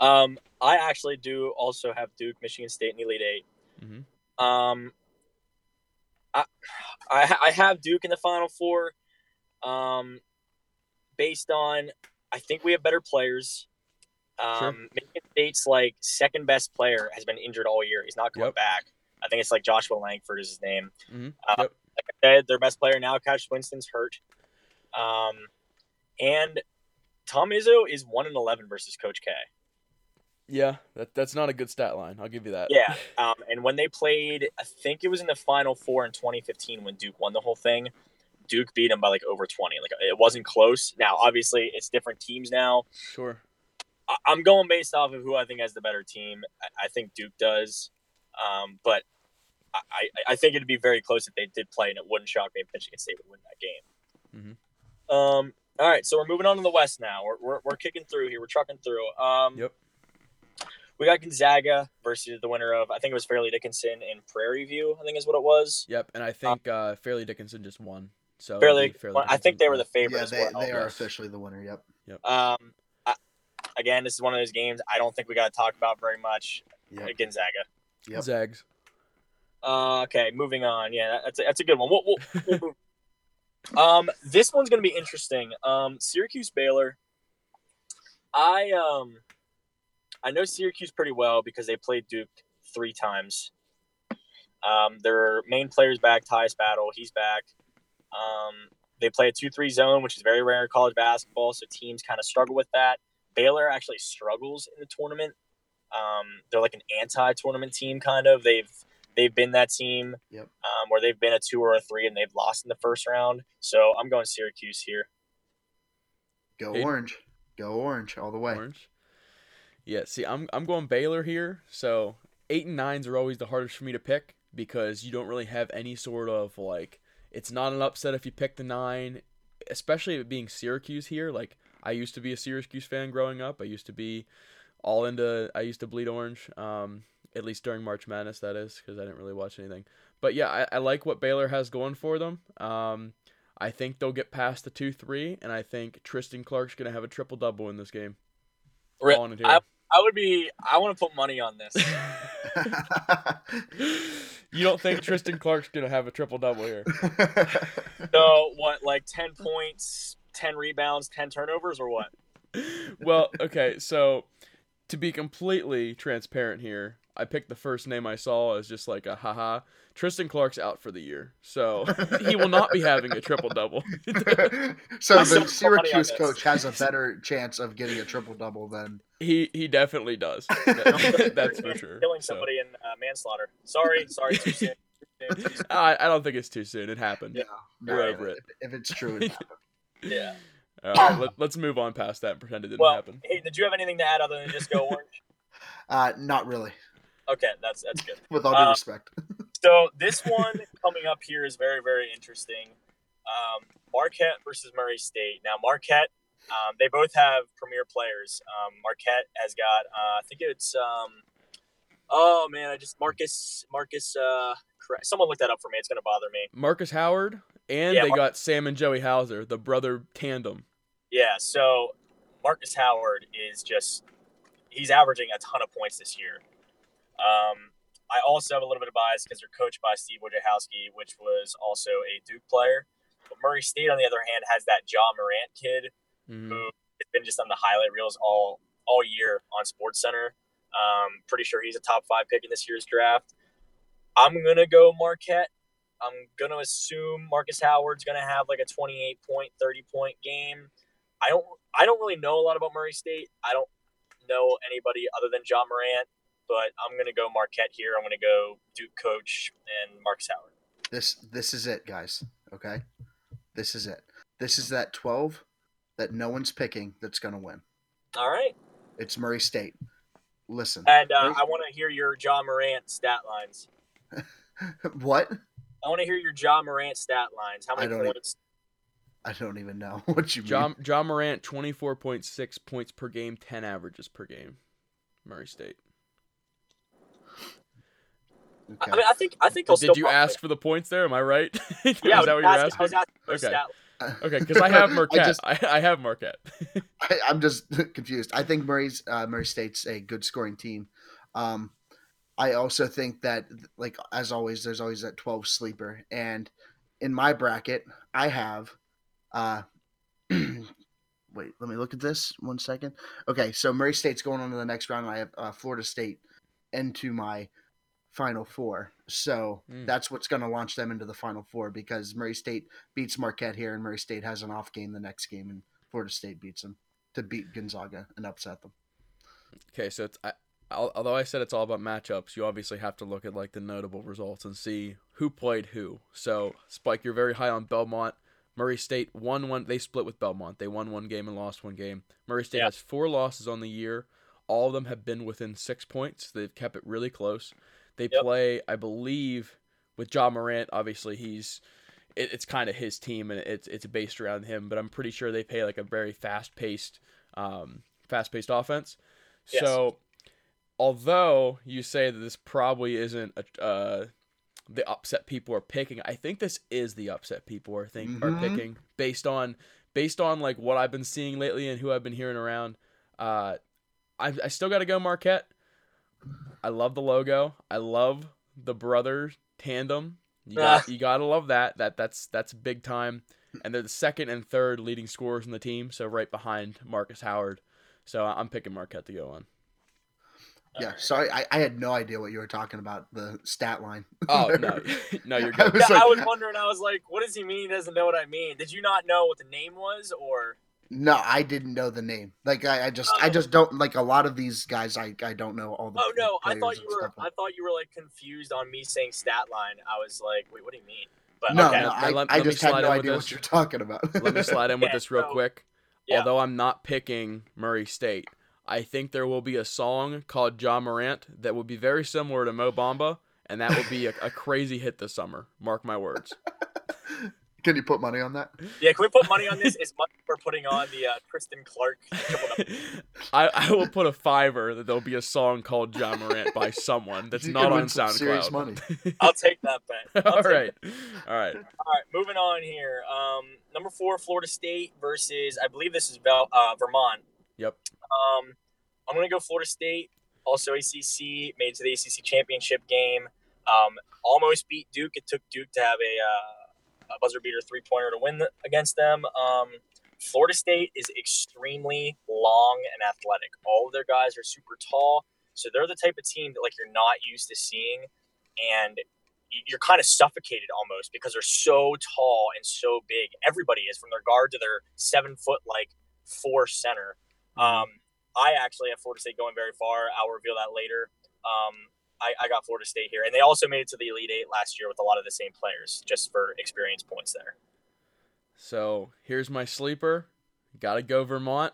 Um, I actually do also have Duke, Michigan State, in the Elite 8 Mhm. Um, I, I I have Duke in the Final Four. Um, based on, I think we have better players. Um, Sure. Michigan State's like second best player has been injured all year. He's not coming Yep. back. I think it's like Joshua Langford is his name. Mhm. Uh, Yep. Like I said, their best player now, Cash Winston's hurt. Um, and Tom Izzo is one and eleven versus Coach K. Yeah, that that's not a good stat line. I'll give you that. Yeah. Um, and when they played, I think it was in the Final Four in 2015 when Duke won the whole thing. Duke beat them by like over 20. Like it wasn't close. Now, obviously, it's different teams now. Sure. I- I'm going based off of who I think has the better team. I, I think Duke does, um, but I, I, I think it'd be very close if they did play, and it wouldn't shock me if Michigan State would win that game. Um, all right, so we're moving on to the West now. We're, we're, we're kicking through here. We're trucking through. Um, Yep. We got Gonzaga versus the winner of I think it was Fairleigh Dickinson and Prairie View. I think is what it was. Yep. And I think uh, Fairleigh Dickinson just won. So it'll Fairleigh. be Fairleigh I think they were the favorite Yeah, they, well. they are officially the winner. Yep. Um, I, again, this is one of those games I don't think we got to talk about very much. Yep. Gonzaga. Yep. Zags. Uh, okay, moving on. Yeah, that's a, that's a good one. We'll, we'll, we'll. Um, this one's gonna be interesting. Um, Syracuse Baylor. I um, I know Syracuse pretty well because they played Duke three times. Um, their main player's back, Tyus Battle. He's back. Um, they play a two-three zone, which is very rare in college basketball. So teams kind of struggle with that. Baylor actually struggles in the tournament. Um, they're like an anti-tournament team, kind of. They've they've been that team Yep. um, where they've been a two or a three and they've lost in the first round. So I'm going Syracuse here. Go Aiden? orange. Go orange all the way. Orange. Yeah, see, I'm I'm going Baylor here. So eight and nines are always the hardest for me to pick because you don't really have any sort of like. It's not an upset if you pick the nine, especially it being Syracuse here. Like I used to be a Syracuse fan growing up. I used to be all into. I used to bleed orange. Um, at least during March Madness, that is, because I didn't really watch anything. But yeah, I, I like what Baylor has going for them. Um, I think they'll get past the two three, and I think Tristan Clark's gonna have a triple double in this game. Ri- Calling it here. I, I would be. I want to put money on this. you don't think Tristan Clark's gonna have a triple double here? so what? Like ten points, ten rebounds, ten turnovers, or what? Well, okay, so to be completely transparent here, I picked the first name I saw as just like a haha. Tristan Clark's out for the year, so he will not be having a triple double. so I the put money on Syracuse coach has a better chance of getting a triple double than he he definitely does. That's for sure. Killing So, somebody in uh, manslaughter. Sorry, sorry, too soon. Too soon. I, I don't think it's too soon. It happened. yeah. We're over it. If, if it's true, it happened. Yeah. All right, let, let's move on past that and pretend it didn't Well, happen. hey, did you have anything to add other than just go orange? Uh, not really. Okay, that's that's good. With all due Uh, respect. So this one coming up here is very very interesting. Um, Marquette versus Murray State. Now Marquette, um, they both have premier players. Um, Marquette has got, uh, I think it's, um, oh man, I just Marcus Marcus. Uh. Someone look that up for me. It's gonna bother me. Marcus Howard and Yeah, they Mar- got Sam and Joey Hauser, the brother tandem. Yeah. So Marcus Howard is just he's averaging a ton of points this year. Um, I also have a little bit of bias because they're coached by Steve Wojciechowski, which was also a Duke player. But Murray State, on the other hand, has that Ja Morant kid Mhm. who has been just on the highlight reels all all year on Sports Center. Um, pretty sure he's a top five pick in this year's draft. I'm gonna go Marquette. I'm gonna assume Marcus Howard's gonna have like a 28 point, 30 point game. I don't I don't really know a lot about Murray State. I don't know anybody other than Ja Morant, but I'm gonna go Marquette here. I'm gonna go Duke coach and Marcus Howard. This this is it, guys. Okay, this is it. This is that twelve that no one's picking that's gonna win. All right. It's Murray State. Listen, And uh, I want to hear your Ja Morant stat lines. what? I want to hear your Ja Morant stat lines. How many points? I don't even know what you mean. John Ja Morant, twenty four point six points per game, ten averages per game. Murray State. I, Okay. I mean, I think I think he'll still. Did you ask for the points there? Am I right? Yeah, I that what you're asking, asking? asking for a Okay. stat. Okay, because I have I Marquette. just- I, I have Marquette. I, I'm just confused. I think Murray's uh, Murray State's a good scoring team. Um, I also think that, like as always, there's always that 12 sleeper, and in my bracket, I have. Uh, wait, let me look at this one second. Okay, so Murray State's going on to the next round. And I have uh, Florida State into my final four. So Mm. that's what's going to launch them into the final four because Murray State beats Marquette here, and Murray State has an off game the next game, and Florida State beats them to beat Gonzaga and upset them. Okay, so it's I, although I said it's all about matchups, you obviously have to look at like the notable results and see who played who. So Spike, you're very high on Belmont. Murray State won one. They split with Belmont. They won one game and lost one game. Murray State Yeah. has four losses on the year. All of them have been within six points. They've kept it really close. They Yep. play, I believe, with Ja Morant. Obviously, he's it, it's kind of his team and it's it's based around him. But I'm pretty sure they play like a very fast paced, um, fast paced offense. Yes. So, although you say that this probably isn't a, uh, the upset people are picking, I think this is the upset people are think are Mhm. picking based on based on like what I've been seeing lately and who I've been hearing around. Uh, I I still got to go Marquette. I love the logo. I love the brother tandem. You got you gotta love that. That that's that's big time. And they're the second and third leading scorers in the team, so right behind Marcus Howard. So I'm picking Marquette to go on. Yeah, sorry, I, I had no idea what you were talking about. The stat line. Oh no, no, you're I good. was Yeah, like- I was wondering. I was like, "What does he mean? He doesn't know what I mean." Did you not know what the name was, or No, I didn't know the name. Like I, I just I Oh. just don't like a lot of these guys. I, I don't know all the. Oh no, I thought you were. stuff. I thought you were like confused on me saying stat line. I was like, wait, what do you mean? But no, okay. no, I, let- I let just had no idea what you're talking about. Let me slide in with Yeah, this real so- quick. yeah. Although I'm not picking Murray State, I think there will be a song called Ja Morant that will be very similar to Mo Bamba, and that will be a, a crazy hit this summer. Mark my words. Can you put money on that? Yeah, can we put money on this? Is money for putting on the uh, Tristan Clark? I, I will put a fiver that there'll be a song called Ja Morant by someone that's You not on win some serious SoundCloud. money. I'll take that bet. I'll All take right, all right. All right, moving on here. Um, number four, Florida State versus I believe this is Vel- uh, Vermont. Yep. Um, I'm gonna go Florida State. Also ACC made to the ACC championship game. Um, almost beat Duke. It took Duke to have a, uh, a buzzer beater three pointer to win the, against them. Um, Florida State is extremely long and athletic. All of their guys are super tall, so they're the type of team that like you're not used to seeing, and you're kind of suffocated almost because they're so tall and so big. Everybody is from their guard to their seven foot like four center. Um, I actually have Florida State going very far. I'll reveal that later. Um, I, I got Florida State here, and they also made it to the Elite Eight last year with a lot of the same players, just for experience points there. So here's my sleeper. Got to go Vermont.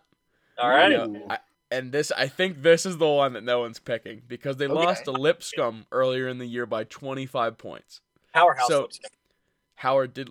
All right. You know, and this, I think this is the one that no one's picking because they Okay. lost to Lipscomb earlier in the year by 25 points. Powerhouse So- Lipscomb. Howard did,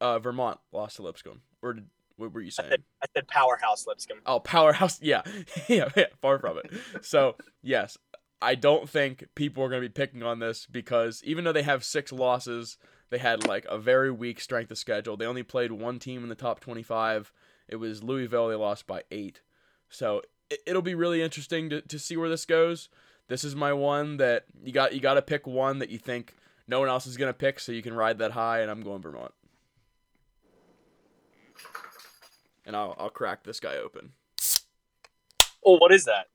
uh, Vermont lost to Lipscomb. Or did, what were you I saying? said, I said powerhouse Lipscomb. Oh, powerhouse. Yeah. yeah, yeah, far from it. So, yes, I don't think people are going to be picking on this because even though they have six losses, they had like a very weak strength of schedule. They only played one team in the top 25. It was Louisville. They lost by eight. So, it, it'll be really interesting to, to see where this goes. This is my one that you got you got to pick one that you think no one else is going to pick so you can ride that high and I'm going Vermont. And I'll I'll crack this guy open. Oh, what is that?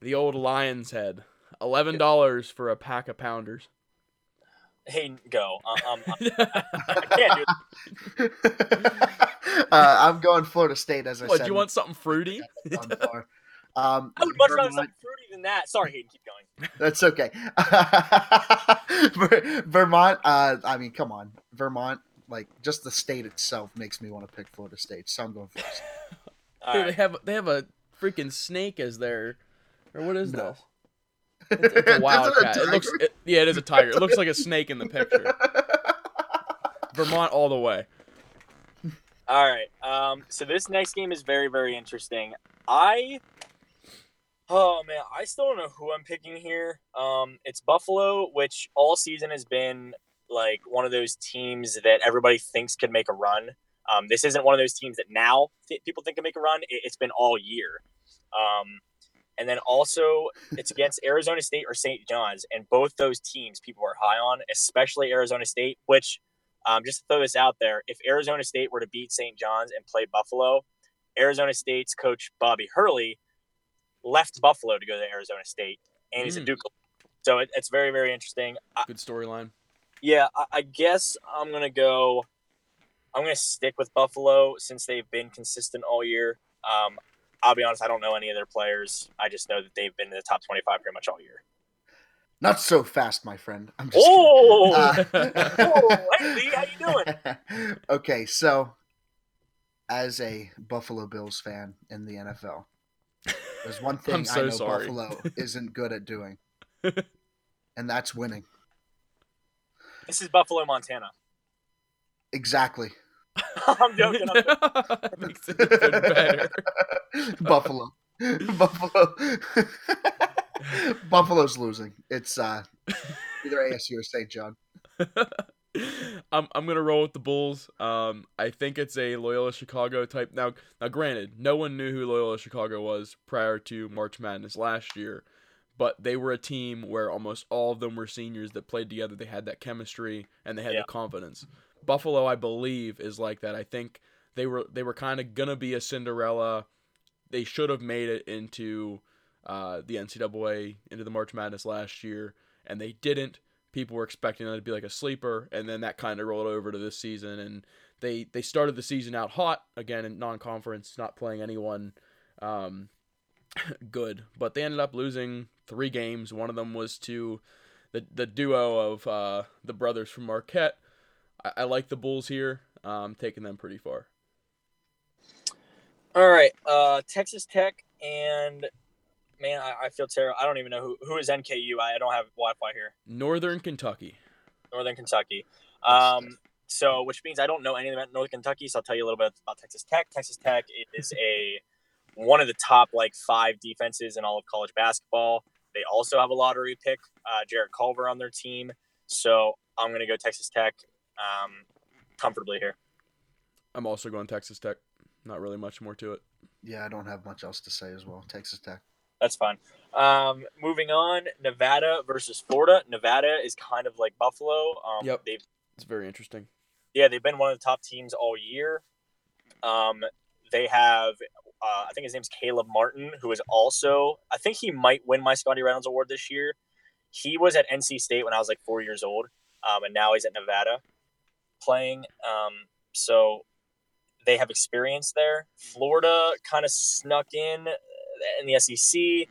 The old lion's head. Eleven dollars for a pack of pounders. Hey, go. Um, um, I can't do uh, I'm going Florida State as I what? said. Do you want something fruity? on far. Um, I would much rather Vermont- something fruity than that. Sorry, Hayden, keep going. That's okay. Ver- Vermont. Uh, I mean, come on, Vermont. Like just the state itself makes me want to pick Florida State, so I'm going Florida State. All they have they have a freaking snake as their, or what is No. this? It's, it's a Isn't it wildcat. It looks, it, yeah, it is a tiger. It looks like a snake in the picture. Vermont all the way. All right. Um, so this next game is very, very interesting. I, oh man, I still don't know who I'm picking here. Um, it's Buffalo, which all season has been like one of those teams that everybody thinks could make a run. Um, this isn't one of those teams that now th- people think can make a run. It, it's been all year. Um, and then also it's against Arizona State or St. John's, and both those teams people are high on, especially Arizona State, which um, just to throw this out there, if Arizona State were to beat St. John's and play Buffalo, Arizona State's coach Bobby Hurley left Buffalo to go to Arizona State, and he's a Mm. Duke. So it, it's very, very interesting. Good storyline. Yeah, I, I guess I'm gonna go. I'm gonna stick with Buffalo since they've been consistent all year. Um, I'll be honest, I don't know any of their players. I just know that they've been in the top 25 pretty much all year. Not so fast, my friend. I'm just Oh, kidding. Uh, oh, hey Lee, how you doing? okay, so as a Buffalo Bills fan in the NFL, there's one thing I'm so I know sorry. Buffalo isn't good at doing, and that's winning. This is Buffalo, Montana. Exactly. I'm joking. I'm. Makes it even better. Buffalo. Buffalo. Buffalo's losing. It's uh, either ASU or St. John. I'm I'm gonna roll with the Bulls. Um, I think it's a Loyola Chicago type. Now, now, granted, no one knew who Loyola Chicago was prior to March Madness last year, but they were a team where almost all of them were seniors that played together. They had that chemistry and they had Yeah. the confidence. Buffalo, I believe, is like that. I think they were they were kind of gonna be a Cinderella. They should have made it into uh, the NCAA into the March Madness last year, and they didn't. People were expecting them to be like a sleeper, and then that kind of rolled over to this season. And they they started the season out hot again in non-conference, not playing anyone um, good, but they ended up losing three games. One of them was to the the duo of uh, the brothers from Marquette. I, I like the Bulls here, um, taking them pretty far. All right, uh, Texas Tech and man, I, I feel terrible. I don't even know who who is NKU. I, I don't have Wi-Fi here. Northern Kentucky. Northern Kentucky. Um, so which means I don't know anything about Northern Kentucky. So I'll tell you a little bit about Texas Tech. Texas Tech is a one of the top like five defenses in all of college basketball. They also have a lottery pick, uh, Jarrett Culver on their team. So I'm gonna go Texas Tech um, comfortably here. I'm also going Texas Tech. Not really much more to it. Yeah, I don't have much else to say as well. Texas Tech. That's fine. Um, moving on, Nevada versus Florida. Nevada is kind of like Buffalo. Um, Yep. They've It's very interesting. yeah, they've been one of the top teams all year. Um, they have, uh, I think his name's Caleb Martin, who is also, I think he might win my Scottie Reynolds Award this year. He was at NC State when I was like four years old, um, and now he's at Nevada playing. Um, so they have experience there. Florida kind of snuck in in the SEC.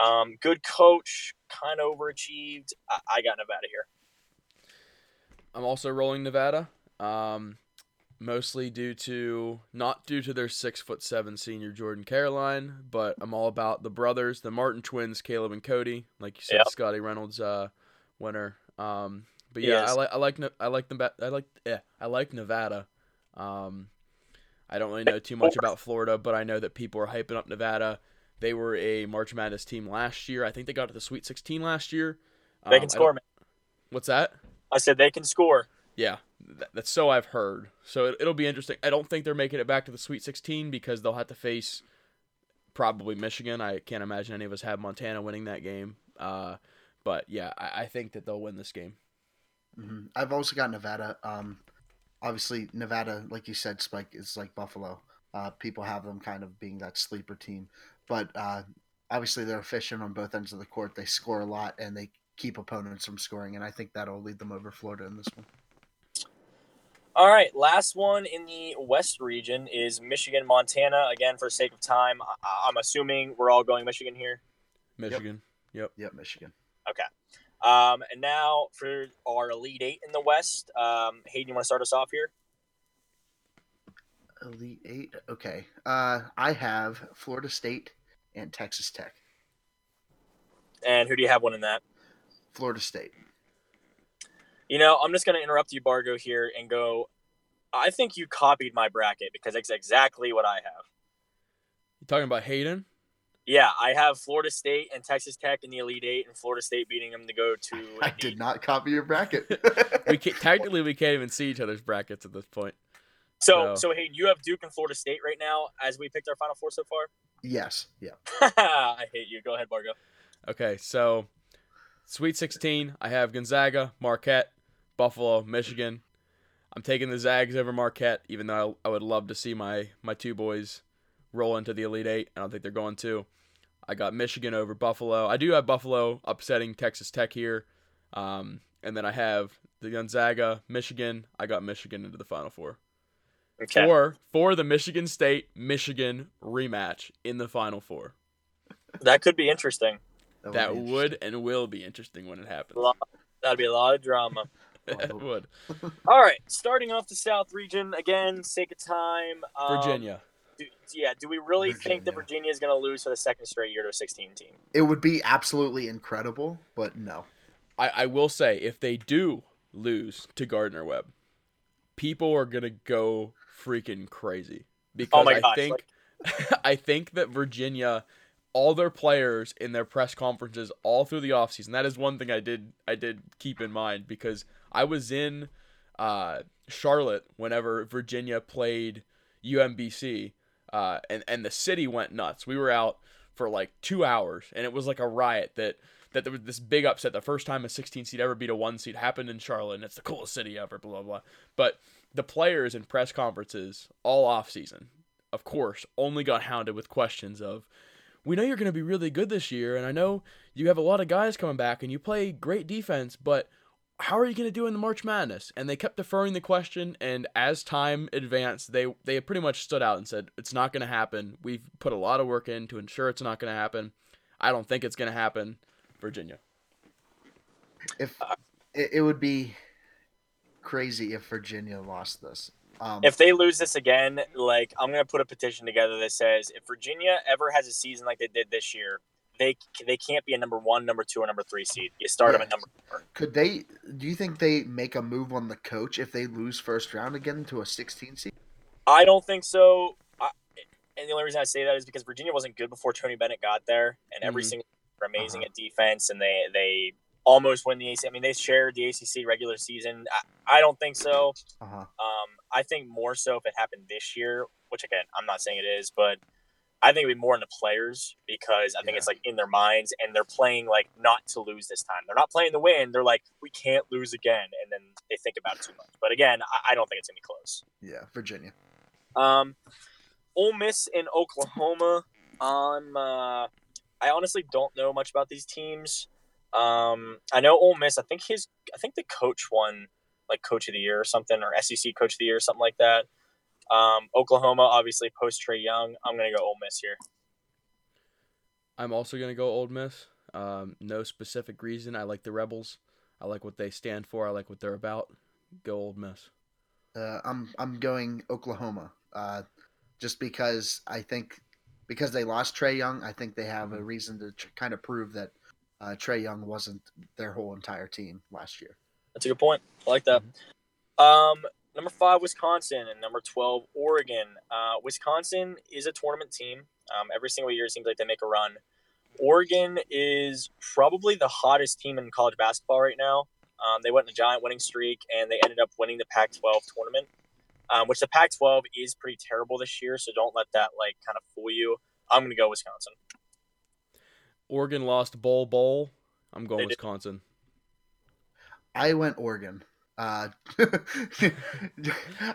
Um, good coach, kind of overachieved. I, I got Nevada here. I'm also rolling Nevada. Um, mostly due to not due to their six foot seven senior Jordan Caroline, but I'm all about the brothers, the Martin twins, Caleb and Cody. Like you said, Yep. Scottie Reynolds uh, winner. Um, but yeah, I like I like I like the I like yeah I like Nevada. Um, I don't really know too much about Florida, but I know that people are hyping up Nevada. They were a March Madness team last year. I think they got to the Sweet 16 last year. They Um, can score, man. What's that? I said they can score. Yeah, th- that's so I've heard. So it, it'll be interesting. I don't think they're making it back to the Sweet 16 because they'll have to face probably Michigan. I can't imagine any of us have Montana winning that game. Uh, but yeah, I, I think that they'll win this game. hmm I've also got Nevada. Um, obviously, Nevada, like you said, Spike is like Buffalo. Uh, people have them kind of being that sleeper team, but uh, obviously they're efficient on both ends of the court. They score a lot and they keep opponents from scoring, and I think that'll lead them over Florida in this one. All right, last one in the West region is Michigan, Montana. Again, for sake of time, I- I'm assuming we're all going Michigan here. Michigan. Yep. Yep, Michigan. Okay. Um, and now for our Elite Eight in the West, um, Hayden, you want to start us off here? Elite Eight. Okay. Uh, I have Florida State and Texas Tech. And who do you have one in that? Florida State. You know, I'm just going to interrupt you, Bargo, here and go. I think you copied my bracket because it's exactly what I have. You talking about Hayden? Yeah, I have Florida State and Texas Tech in the Elite Eight, and Florida State beating them to go to. I the- did not copy your bracket. We can, technically we can't even see each other's brackets at this point. So, So- so Hayden, you have Duke and Florida State right now as we picked our Final Four so far. yes. Yeah. I hate you. Go ahead, Bargo. Okay, so Sweet 16, I have Gonzaga, Marquette, Buffalo, Michigan. I'm taking the Zags over Marquette, even though I would love to see my my two boys roll into the Elite Eight. I don't think they're going to. I got Michigan over Buffalo. I do have Buffalo upsetting Texas Tech here, um, and then I have the Gonzaga, Michigan. I got Michigan into the Final Four. Okay. For for the Michigan State Michigan rematch in the Final Four. That could be interesting. That be would and will be interesting when it happens. Lo- That'd be a lot of drama. it would. All right, starting off the South region again, sake of time. Um, Virginia. Do, yeah, do we really think that Virginia. Virginia is going to lose for the second straight year to a 16 team? It would be absolutely incredible, but no. I, I will say, if they do lose to Gardner Webb, people are gonna go freaking crazy because Oh my I gosh! think like, I think that Virginia, all their players in their press conferences all through the offseason, that is one thing I did I did keep in mind because I was in uh, Charlotte whenever Virginia played UMBC, uh, and and the city went nuts. We were out for like two hours, and it was like a riot that that there was this big upset. The first time a 16 seed ever beat a one seed happened in Charlotte, and it's the coolest city ever. Blah blah blah. But the players in press conferences all off season, of course, only got hounded with questions of, "We know you're going to be really good this year, and I know you have a lot of guys coming back, and you play great defense, but." How are you going to do in the March Madness? And they kept deferring the question, and as time advanced, they they pretty much stood out and said it's not going to happen. We've put a lot of work in to ensure it's not going to happen. I don't think it's going to happen. Virginia. If it, it would be crazy if Virginia lost this. Um, If they lose this again, like I'm gonna put a petition together that says if Virginia ever has a season like they did this year, they they can't be a number one, number two, or number three seed. You start them at number four. could they? Do you think they make a move on the coach if they lose first round again to a 16 seed? I don't think so. I, and the only reason I say that is because Virginia wasn't good before Tony Bennett got there, and every Mhm. single were amazing Uh-huh. at defense, and they they almost win the ACC. I mean, they shared the ACC regular season. I, I don't think so. Uh huh. Um, I think more so if it happened this year, which again, I'm not saying it is, but I think it'd be more in the players because I think it's like in their minds and they're playing like not to lose this time. They're not playing to win. They're like, we can't lose again. And then they think about it too much. But again, I, I don't think it's going to be close. Yeah, Virginia. Um, Ole Miss and Oklahoma. Um, uh, I honestly don't know much about these teams. Um, I know Ole Miss. I think his. I think the coach won like Coach of the Year or something, or SEC Coach of the Year or something like that. Um, Oklahoma, obviously post Trae Young. I'm gonna go Ole Miss here. I'm also gonna go Old Miss. Um, no specific reason. I like the Rebels. I like what they stand for. I like what they're about. Go Old Miss. Uh, I'm I'm going Oklahoma. Uh, just because I think because they lost Trae Young, I think they have a reason to tr- kind of prove that uh, Trae Young wasn't their whole entire team last year. That's a good point. I like that. Um, number five, Wisconsin, and number twelve, Oregon. Uh, Wisconsin is a tournament team. Um, every single year, it seems like they make a run. Oregon is probably the hottest team in college basketball right now. Um, they went on a giant winning streak, and they ended up winning the Pac-12 tournament, um, which the Pac-12 is pretty terrible this year. So don't let that like kind of fool you. I'm gonna go Wisconsin. Oregon lost Bol Bol. I'm going They did. Wisconsin. I went Oregon. Uh,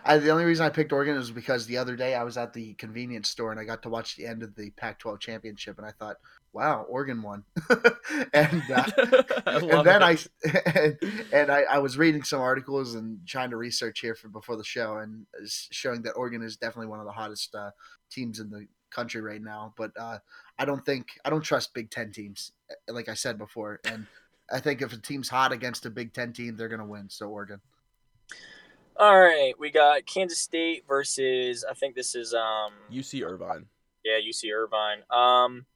I, the only reason I picked Oregon is because the other day I was at the convenience store and I got to watch the end of the Pac-12 championship, and I thought, "Wow, Oregon won." and uh, I and then it. I and, and I, I was reading some articles and trying to research here for before the show, and showing that Oregon is definitely one of the hottest uh, teams in the country right now. But uh, I don't think I don't trust Big Ten teams, eh, like I said before, and I think if a team's hot against a Big Ten team, they're gonna win. So Oregon. All right, we got Kansas State versus I think this is um UC Irvine. Yeah, UC Irvine. Um,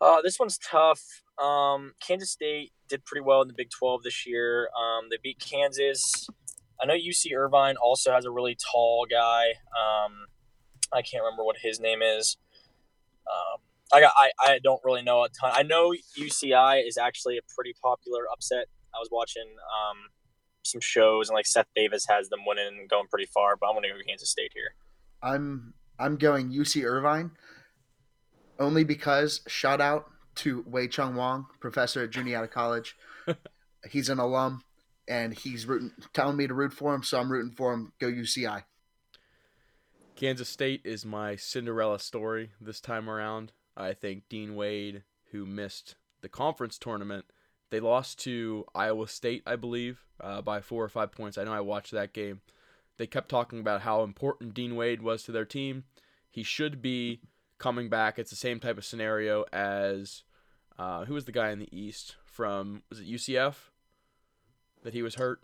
uh, this one's tough. Um, Kansas State did pretty well in the Big 12 this year. Um, they beat Kansas. I know UC Irvine also has a really tall guy. Um, I can't remember what his name is. Um, I got. I, I don't really know a ton. I know UCI is actually a pretty popular upset. I was watching um, some shows and like Seth Davis has them winning and going pretty far, but I'm gonna go Kansas State here. I'm I'm going UC Irvine, only because shout out to Wei Chung Wong, professor at Juniata College. he's an alum, and he's rooting, telling me to root for him, so I'm rooting for him. Go UCI. Kansas State is my Cinderella story this time around. I think Dean Wade, who missed the conference tournament, they lost to Iowa State, I believe, uh, by four or five points. I know I watched that game. They kept talking about how important Dean Wade was to their team. He should be coming back. It's the same type of scenario as uh, who was the guy in the East from was it UCF that he was hurt?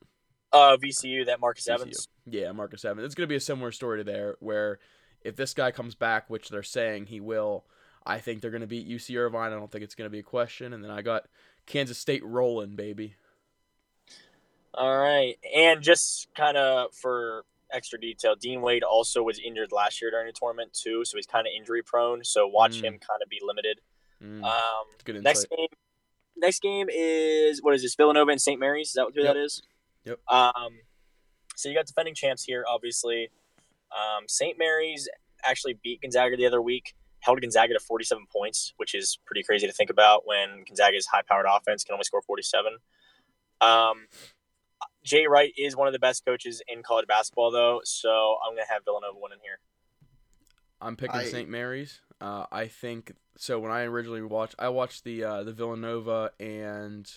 Uh, VCU, that Marcus VCU. Evans. Yeah, Marcus Evans. It's going to be a similar story to there, where if this guy comes back, which they're saying he will, I think they're going to beat UC Irvine. I don't think it's going to be a question. And then I got Kansas State rolling, baby. All right, and just kind of for extra detail, Dean Wade also was injured last year during the tournament too, so he's kind of injury prone. So watch Mm. him kind of be limited. Mm, Um, next game, next game is what is this? Villanova and St. Mary's. Is that who Yep. that is? Yep. Um, So you got defending champs here, obviously. Um, St. Mary's actually beat Gonzaga the other week, held Gonzaga to 47 points, which is pretty crazy to think about when Gonzaga's high-powered offense can only score 47. Um, Jay Wright is one of the best coaches in college basketball, though, so I'm going to have Villanova win in here. I'm picking I- St. Mary's. Uh, I think so. When I originally watched, I watched the uh, the Villanova and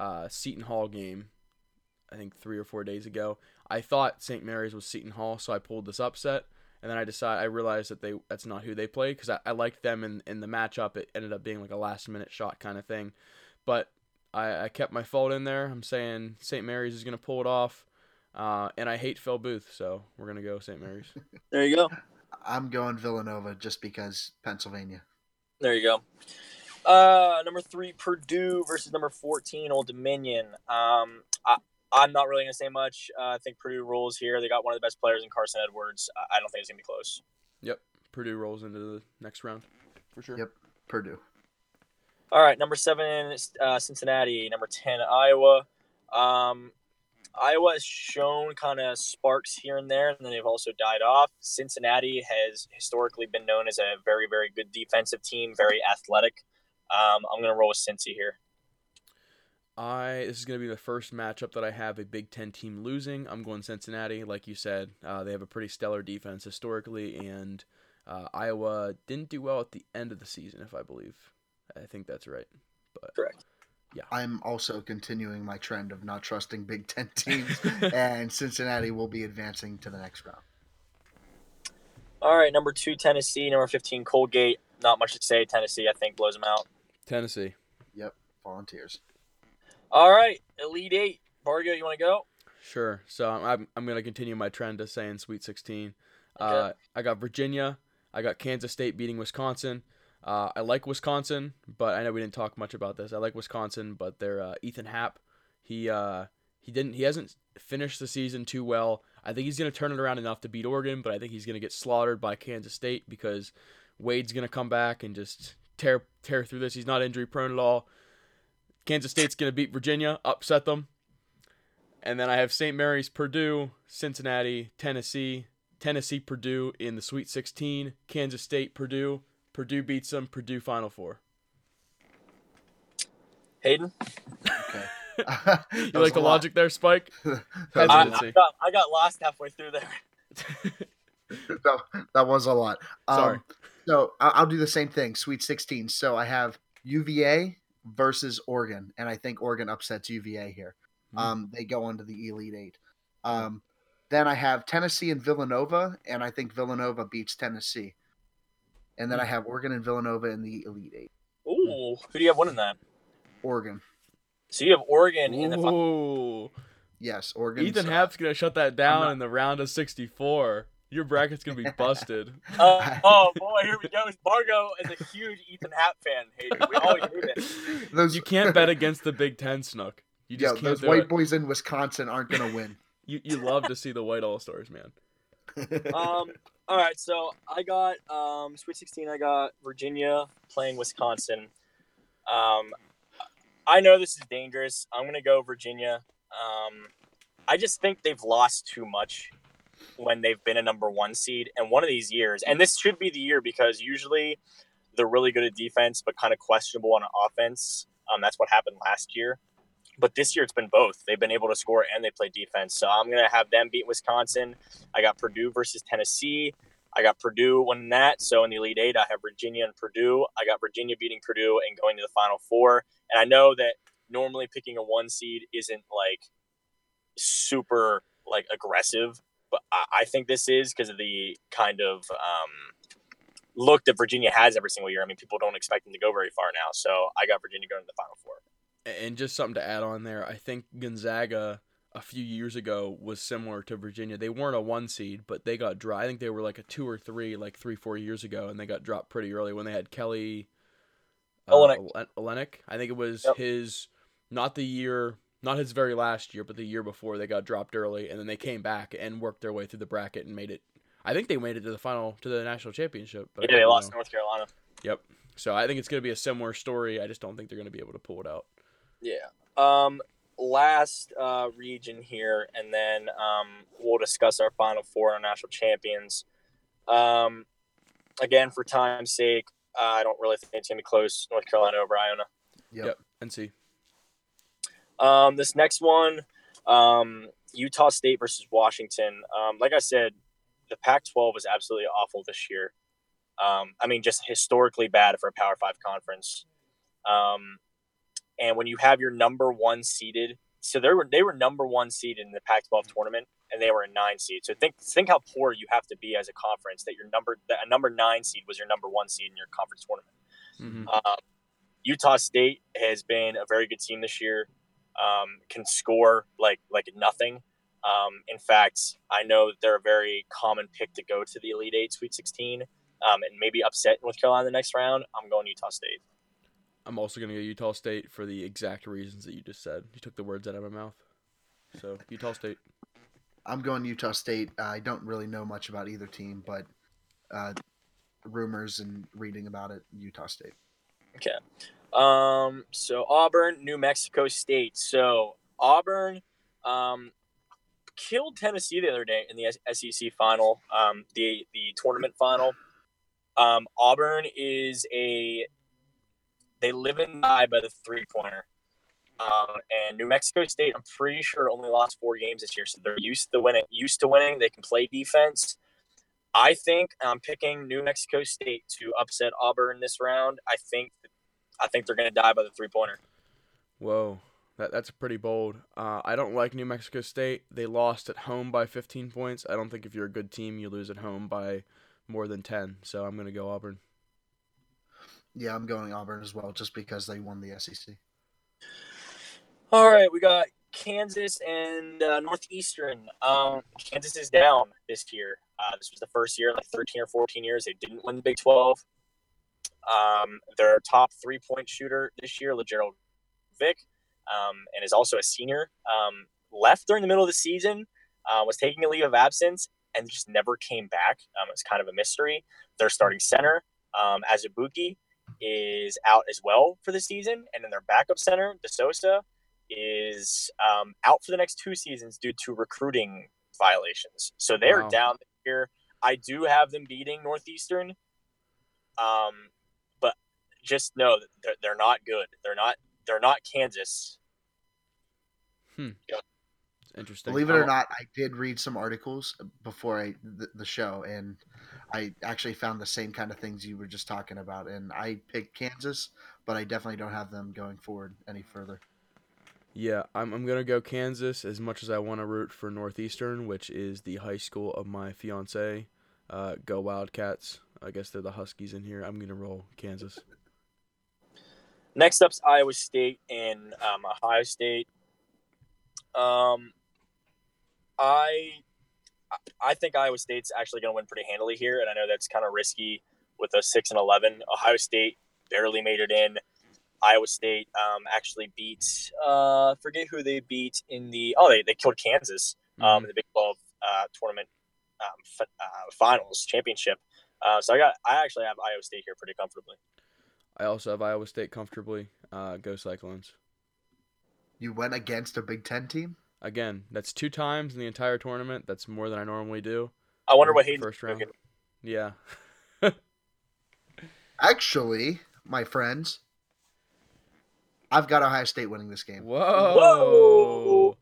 uh, Seton Hall game. I think three or four days ago. I thought St. Mary's was Seton Hall, so I pulled this upset, and then I decided I realized that they that's not who they played because I, I liked them in in the matchup. It ended up being like a last minute shot kind of thing, but I, I kept my fault in there. I'm saying St. Mary's is gonna pull it off, uh, and I hate Phil Booth, so we're gonna go St. Mary's. There you go. I'm going Villanova just because Pennsylvania. There you go. Uh, number three, Purdue versus number 14, Old Dominion. Um, I, I'm not really going to say much. Uh, I think Purdue rolls here. They got one of the best players in Carson Edwards. I I don't think it's going to be close. Yep, Purdue rolls into the next round for sure. Yep. Purdue. All right, number seven, uh, Cincinnati. Number 10, Iowa. Um, Iowa has shown kind of sparks here and there, and then they've also died off. Cincinnati has historically been known as a very, very good defensive team, very athletic. Um, I'm going to roll with Cincy here. I this is gonna be the first matchup that I have a Big Ten team losing. I'm going Cincinnati, like you said. Uh, they have a pretty stellar defense historically, and uh, Iowa didn't do well at the end of the season, if I believe. I think that's right. But Correct. Yeah. I'm also continuing my trend of not trusting Big Ten teams, and Cincinnati will be advancing to the next round. All right, number two, Tennessee. Number 15, Colgate. Not much to say. Tennessee, I think, blows them out. Tennessee. Yep, Volunteers. All right, Elite Eight. Bargo, you want to go? Sure. So I'm I'm, gonna continue my trend of saying Sweet 16. Uh, I got Virginia. I got Kansas State beating Wisconsin. Uh, I like Wisconsin, but I know we didn't talk much about this. I like Wisconsin, but they're uh, Ethan Happ. He uh, he didn't he hasn't finished the season too well. I think he's gonna turn it around enough to beat Oregon, but I think he's gonna get slaughtered by Kansas State because Wade's gonna come back and just tear tear through this. He's not injury prone at all. Kansas State's gonna beat Virginia, upset them. And then I have St. Mary's, Purdue, Cincinnati, Tennessee, Tennessee, Purdue in the Sweet 16, Kansas State, Purdue. Purdue beats them, Purdue Final Four. Hayden? Okay. You like the logic there, Spike? I, I, got, I got lost halfway through there. that, that was a lot. Um, Sorry. So I'll do the same thing. Sweet 16. So I have UVA versus Oregon, and I think Oregon upsets UVA here. Hmm. Um, they go on to the Elite Eight. Um, then I have Tennessee and Villanova, and I think Villanova beats Tennessee. And then I have Oregon and Villanova in the Elite Eight. Ooh, who do you have winning that? Oregon. So you have Oregon in the. Ooh. Yes, Oregon. Ethan Happ's going to shut that down not- in the round of 64. Your bracket's going to be busted. Oh, oh boy, here we go. Bargo is a huge Ethan Happ fan. Hayden, we always knew this. Those, You can't bet against the Big Ten, Snook. You yeah, just can't those do white it. boys in Wisconsin aren't going to win. You, you love to see the white All-Stars, man. Um, all right, so I got um, Sweet 16. I got Virginia playing Wisconsin. Um, I know this is dangerous. I'm gonna go Virginia. Um, I just think they've lost too much when they've been a number one seed. And one of these years, and this should be the year because usually they're really good at defense, but kind of questionable on offense. Um, that's what happened last year. But this year it's been both. They've been able to score and they play defense. So I'm gonna have them beat Wisconsin. I got Purdue versus Tennessee. I got Purdue winning that. So in the Elite Eight, I have Virginia and Purdue. I got Virginia beating Purdue and going to the Final Four. And I know that normally picking a one seed isn't like super like aggressive, but I, I think this is because of the kind of um, look that Virginia has every single year. I mean, people don't expect them to go very far now. So I got Virginia going to the Final Four. And just something to add on there, I think Gonzaga a few years ago was similar to Virginia. They weren't a one seed, but they got dropped. I think they were like a two or three, like three, four years ago, and they got dropped pretty early when they had Kelly uh, Olynyk. Ole- Olynyk. I think it was Yep. his, not the year, not his very last year, but the year before they got dropped early, and then they came back and worked their way through the bracket and made it. I think they made it to the final, to the national championship. But Yeah, they lost know. North Carolina. Yep. So I think it's going to be a similar story. I just don't think they're going to be able to pull it out. Yeah. Um, last uh, region here, and then um, we'll discuss our final four, our national champions. Um, again, for time's sake, uh, I don't really think it's gonna be close. North Carolina over Iona. Yep. Yep. NC. Um, this next one, um, Utah State versus Washington. Um, like I said, the Pac-12 was absolutely awful this year. Um, I mean, just historically bad for a Power Five conference. Um, and when you have your number one seeded, so they were they were number one seeded in the Pac-12 tournament, and they were a nine seed. So think think how poor you have to be as a conference that your number that a number nine seed was your number one seed in your conference tournament. hmm Um, Utah State has been a very good team this year. Um, can score like like nothing. Um, in fact, I know they're a very common pick to go to the Elite Eight, Sweet 16, um, and maybe upset North Carolina the next round. I'm going Utah State. I'm also gonna go Utah State for the exact reasons that you just said. You took the words out of my mouth. So Utah State. I'm going Utah State. I don't really know much about either team, but uh, rumors and reading about it, Utah State. Okay. Um, so Auburn, New Mexico State. So Auburn um, killed Tennessee the other day in the SEC final, um, the the tournament final. Um, Auburn is a they live and die by the three pointer. Um, and New Mexico State, I'm pretty sure only lost four games this year, so they're used to winning. Used to winning, they can play defense. I think I'm picking New Mexico State to upset Auburn this round. I think I think they're going to die by the three pointer. Whoa, that that's pretty bold. Uh, I don't like New Mexico State. They lost at home by 15 points. I don't think if you're a good team, you lose at home by more than 10. So I'm gonna go Auburn. Yeah, I'm going Auburn as well, just because they won the SEC. All right, we got Kansas and uh, Northeastern. Um, Kansas is down this year. Uh, this was the first year, in like 13 or 14 years, they didn't win the Big 12. Um, their top three point shooter this year, Lagerald Vick, um, and is also a senior, um, left during the middle of the season, uh, was taking a leave of absence, and just never came back. Um, it's kind of a mystery. Their starting center, um, Azubuike, is out as well for the season, and then their backup center, De Sousa, is um, out for the next two seasons due to recruiting violations. So they're Wow. down here. I do have them beating Northeastern, um, just know that they're, they're not good. They're not. They're not Kansas. It's interesting. Believe it or not, I did read some articles before I the, the show, and I actually found the same kind of things you were just talking about. And I picked Kansas, but I definitely don't have them going forward any further. Yeah, I'm, I'm gonna go Kansas as much as I want to root for Northeastern, which is the high school of my fiance. Uh, go Wildcats! I guess they're the Huskies in here. I'm gonna roll Kansas. Next up's Iowa State and um, Ohio State. Um, I I think Iowa State's actually going to win pretty handily here, and I know that's kind of risky with a six and eleven. Ohio State barely made it in. Iowa State um, actually beat uh, forget who they beat in the oh they, they killed Kansas um, in the Big Twelve uh, tournament um, f- uh, finals championship. Uh, so I got I actually have Iowa State here pretty comfortably. I also have Iowa State comfortably. Uh, go Cyclones. You went against a Big Ten team. Again, that's two times in the entire tournament. That's more than I normally do. I wonder what Hayden first round. cooking. Yeah. Actually, my friends, I've got Ohio State winning this game. Whoa. Whoa.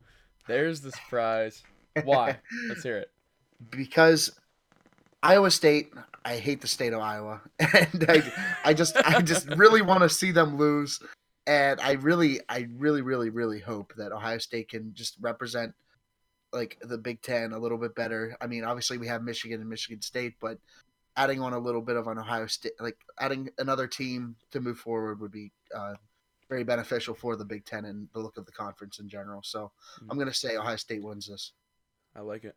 There's the surprise. Why? Let's hear it. because Iowa State, I hate the state of Iowa, and I, I just, I just really want to see them lose, and I really, I really, really, really hope that Ohio State can just represent like the Big Ten a little bit better. I mean, obviously we have Michigan and Michigan State, but adding on a little bit of an Ohio State, like adding another team to move forward would be uh, very beneficial for the Big Ten and the look of the conference in general. So I'm going to say Ohio State wins this. I like it.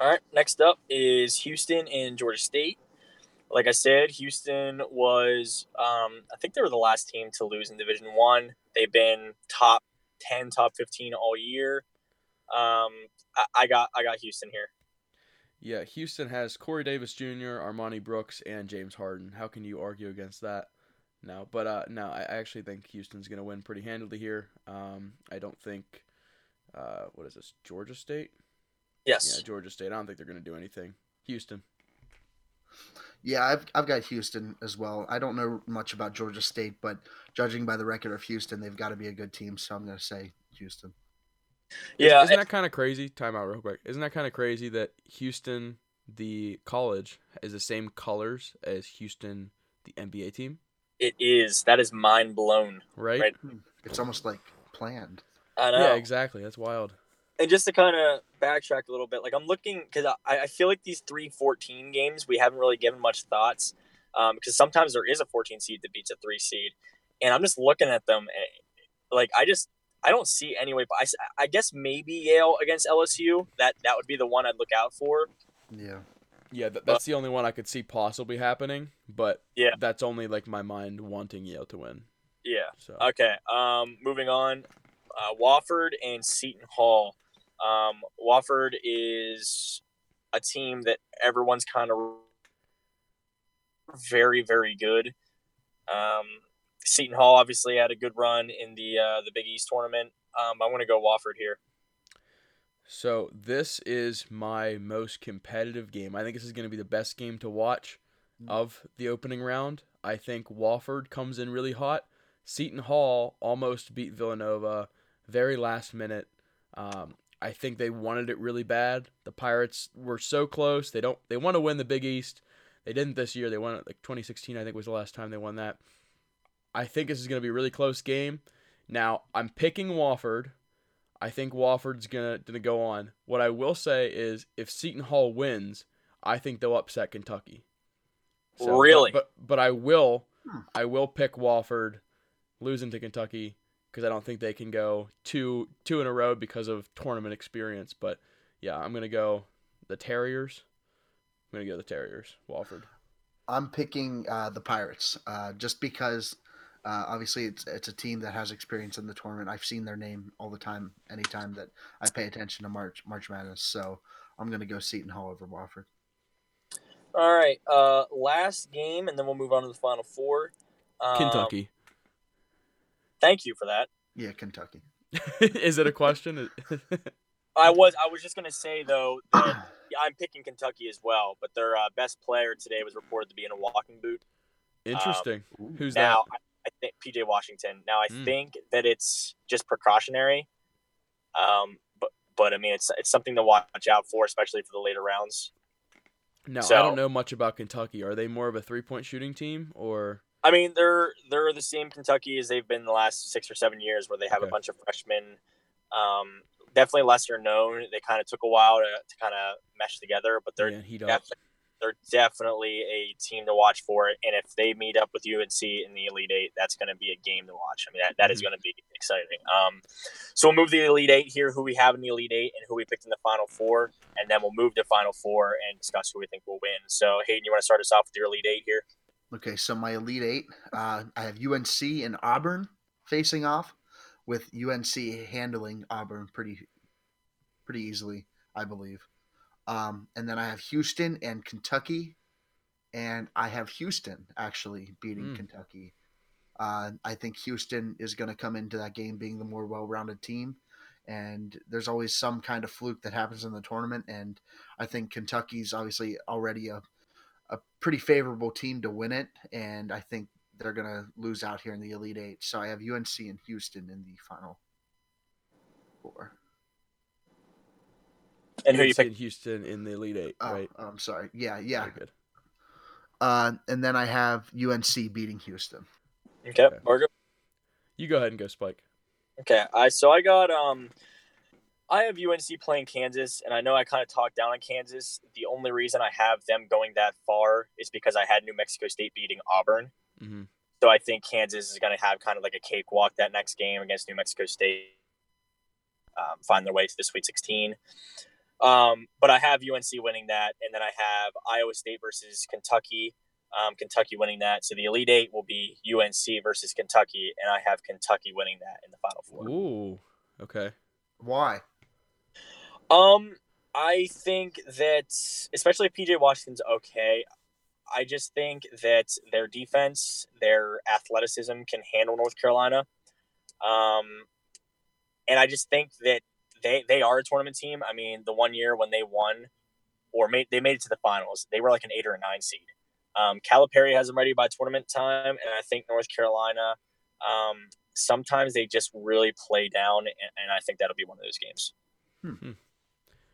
All right, next up is Houston and Georgia State. Like I said, Houston was um, I think they were the last team to lose in Division One. They've been top ten, top fifteen all year. Um, I, I got I got Houston here. Yeah, Houston has Corey Davis Jr., Armoni Brooks, and James Harden. How can you argue against that? No, but uh, no, I actually think Houston's gonna win pretty handily here. Um, I don't think, uh, what is this, Georgia State? Yes. Yeah, Georgia State. I don't think they're gonna do anything. Houston. Yeah, I've I've got Houston as well. I don't know much about Georgia State, but judging by the record of Houston, they've got to be a good team. So I'm going to say Houston. Yeah. Isn't that kind of crazy? Time out real quick. Isn't that kind of crazy that Houston, the college, is the same colors as Houston, the NBA team? It is. That is mind blown. Right. Right. Hmm. It's almost like planned. I know. Yeah, exactly. That's wild. And just to kind of backtrack a little bit, like I'm looking because I, I feel like these three 14 games we haven't really given much thoughts because sometimes there is a 14 seed that beats a three seed, and I'm just looking at them, and, like I just I don't see any way. But I guess maybe Yale against LSU that that would be the one I'd look out for. Yeah. Yeah, th- that's the only one I could see possibly happening, but Yeah. that's only like my mind wanting Yale to win. Yeah. So Okay. Um, moving on, uh, Wofford and Seton Hall. Um, Wofford is a team that everyone's kind of very, very good. Um, Seton Hall obviously had a good run in the uh, the Big East tournament. Um, I'm going to go Wofford here. So this is my most competitive game. I think this is going to be the best game to watch of the opening round. I think Wofford comes in really hot. Seton Hall almost beat Villanova, very last minute. Um, I think they wanted it really bad. The Pirates were so close. They don't. They want to win the Big East. They didn't this year. They won it like 2016. I think was the last time they won that. I think this is going to be a really close game. Now I'm picking Wofford. I think Wofford's gonna gonna go on. What I will say is, if Seton Hall wins, I think they'll upset Kentucky. but- Really? But, but I will Hmm. I will pick Wofford losing to Kentucky because I don't think they can go two two in a row because of tournament experience. But yeah, I'm gonna go the Terriers. I'm gonna go the Terriers. Wofford. I'm picking uh, the Pirates uh, just because uh, obviously it's it's a team that has experience in the tournament. I've seen their name all the time, anytime that I pay attention to March March Madness. So I'm gonna go Seton Hall over Wofford. All right. Uh, last game, and then we'll move on to the final four. Um, Kentucky. Thank you for that. Yeah, Kentucky. is it a question? I was I was just gonna say though that I'm picking Kentucky as well, but their uh, best player today was reported to be in a walking boot. Interesting. Who's now I, I think PJ Washington. Now I Mm. think that it's just precautionary, um, but but I mean it's it's something to watch out for, especially for the later rounds. that? No, I don't know much about Kentucky. Are they more of a three point shooting team or? I mean they're they're the same Kentucky as they've been the last six or seven years, where they have Okay. a bunch of freshmen. Um, definitely lesser known. They kind of took a while to, to kind of mesh together, but they're yeah, definitely, they're definitely a team to watch for. And if they meet up with UNC in the Elite Eight, that's going to be a game to watch. I mean, that, that is Mhm. going to be exciting. Um, so we'll move to the Elite Eight here, who we have in the Elite Eight and who we picked in the Final Four, and then we'll move to Final Four and discuss who we think will win. So Hayden, you want to start us off with your Elite Eight here? Okay, so my Elite Eight, uh, I have UNC and Auburn facing off, with UNC handling Auburn pretty, pretty easily, I believe. Um, and then I have Houston and Kentucky, and I have Houston actually beating Mm. Kentucky. Uh, I think Houston is going to come into that game being the more well-rounded team, and there's always some kind of fluke that happens in the tournament. And I think Kentucky's obviously already a a pretty favorable team to win it, and I think they're gonna lose out here in the Elite Eight. So I have UNC and Houston in the final four. And who you pick? and Houston in the Elite Eight, Oh, right? I'm sorry. Yeah, yeah. Very good. Uh, and then I have UNC beating Houston. Okay, Okay. Bargo. You go ahead and go, Spike. Okay, I so I got um, I have UNC playing Kansas, and I know I kind of talked down on Kansas. The only reason I have them going that far is because I had New Mexico State beating Auburn. hmm So I think Kansas is going to have kind of like a cakewalk that next game against New Mexico State, um, find their way to the Sweet 16. Um, but I have UNC winning that, and then I have Iowa State versus Kentucky. Um, Kentucky winning that. So the Elite Eight will be UNC versus Kentucky, and I have Kentucky winning that in the Final Four. Ooh. Okay. Why? Um, I think that especially if PJ Washington's okay, I just think that their defense, their athleticism can handle North Carolina. Um, and I just think that they they are a tournament team. I mean, the one year when they won or made they made it to the finals, they were like an eight or a nine seed. Um, Calipari has them ready by tournament time, and I think North Carolina. Um, sometimes they just really play down, and, and, I think that'll be one of those games.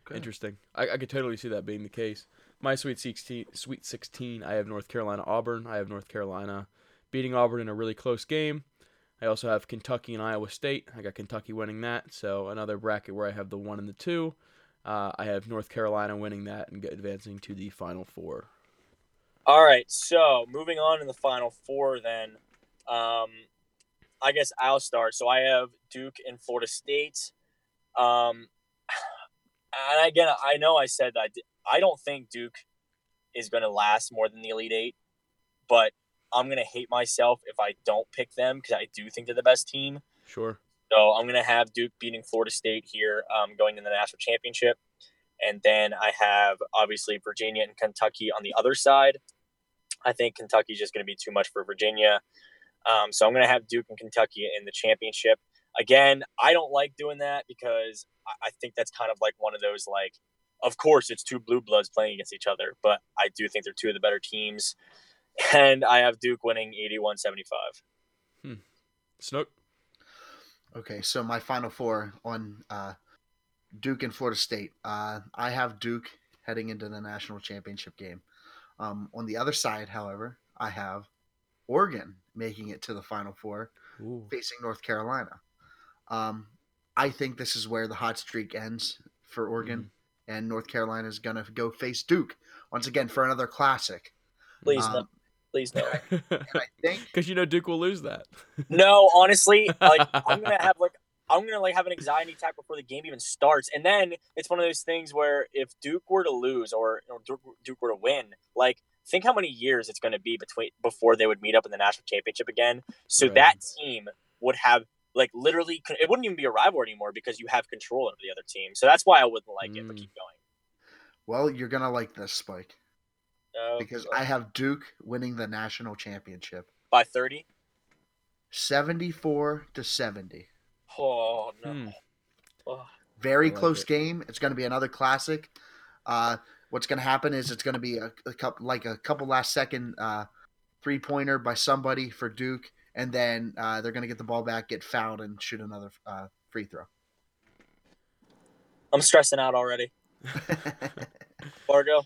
Hmm. Interesting. I, I could totally see that being the case. My Sweet 16, Sweet 16, I have North Carolina Auburn. I have North Carolina beating Auburn in a really close game. I also have Kentucky and Iowa State. I got Kentucky winning that. So another bracket where I have the one and the two. Uh, I have North Carolina winning that and advancing to the Final Four. All right. So moving on in the Final Four, then. Um, I guess I'll start. So I have Duke and Florida State. Um, and again, I know I said that I don't think Duke is going to last more than the Elite Eight, but I'm going to hate myself if I don't pick them because I do think they're the best team. Sure. So I'm going to have Duke beating Florida State here, um, going in the national championship. And then I have obviously Virginia and Kentucky on the other side. I think Kentucky's just going to be too much for Virginia. Um, so I'm going to have Duke and Kentucky in the championship. Again, I don't like doing that because I think that's kind of like one of those like, of course it's two blue bloods playing against each other, but I do think they're two of the better teams, and I have Duke winning 81-75. Hmm. Snook. Okay, so my final four on uh, Duke and Florida State. Uh, I have Duke heading into the national championship game. Um, on the other side, however, I have Oregon making it to the Final Four, Ooh. facing North Carolina. Um, I think this is where the hot streak ends for Oregon, mm. and North Carolina is going to go face Duke once again for another classic. Please um, no. Please no. and I think because you know Duke will lose that. no, honestly, like I'm gonna have like I'm gonna like have an anxiety attack before the game even starts, and then it's one of those things where if Duke were to lose or, or Duke were to win, like think how many years it's going to be between before they would meet up in the national championship again. So right. that team would have like literally it wouldn't even be a rival anymore because you have control over the other team. So that's why I wouldn't like mm. it. But mm. keep going. Well, you're gonna like this, Spike. Oh, because I have Duke winning the national championship by thirty. Seventy-four to seventy. Oh no! Hmm. Oh. Very like close it. game. It's going to be another classic. Uh, what's going to happen is it's going to be a, a couple like a couple last second uh, three pointer by somebody for Duke, and then uh, they're going to get the ball back, get fouled, and shoot another uh, free throw. I'm stressing out already. Bargo.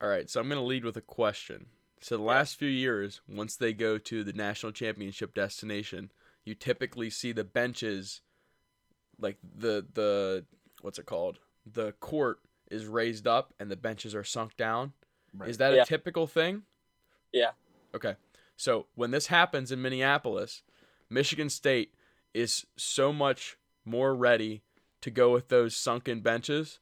All right, so I'm going to lead with a question. So the last few years, once they go to the national championship destination, you typically see the benches, like the the what's it called, the court is raised up and the benches are sunk down. Right. Is that yeah. a typical thing? Yeah. Okay. So when this happens in Minneapolis, Michigan State is so much more ready to go with those sunken benches.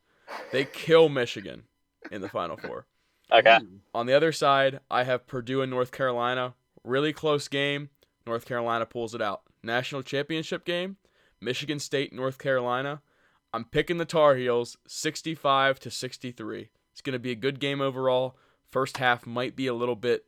They kill Michigan in the Final Four. Okay. On the other side, I have Purdue and North Carolina. Really close game. North Carolina pulls it out. National championship game. Michigan State, North Carolina. I'm picking the Tar Heels 65 to 63. It's going to be a good game overall. First half might be a little bit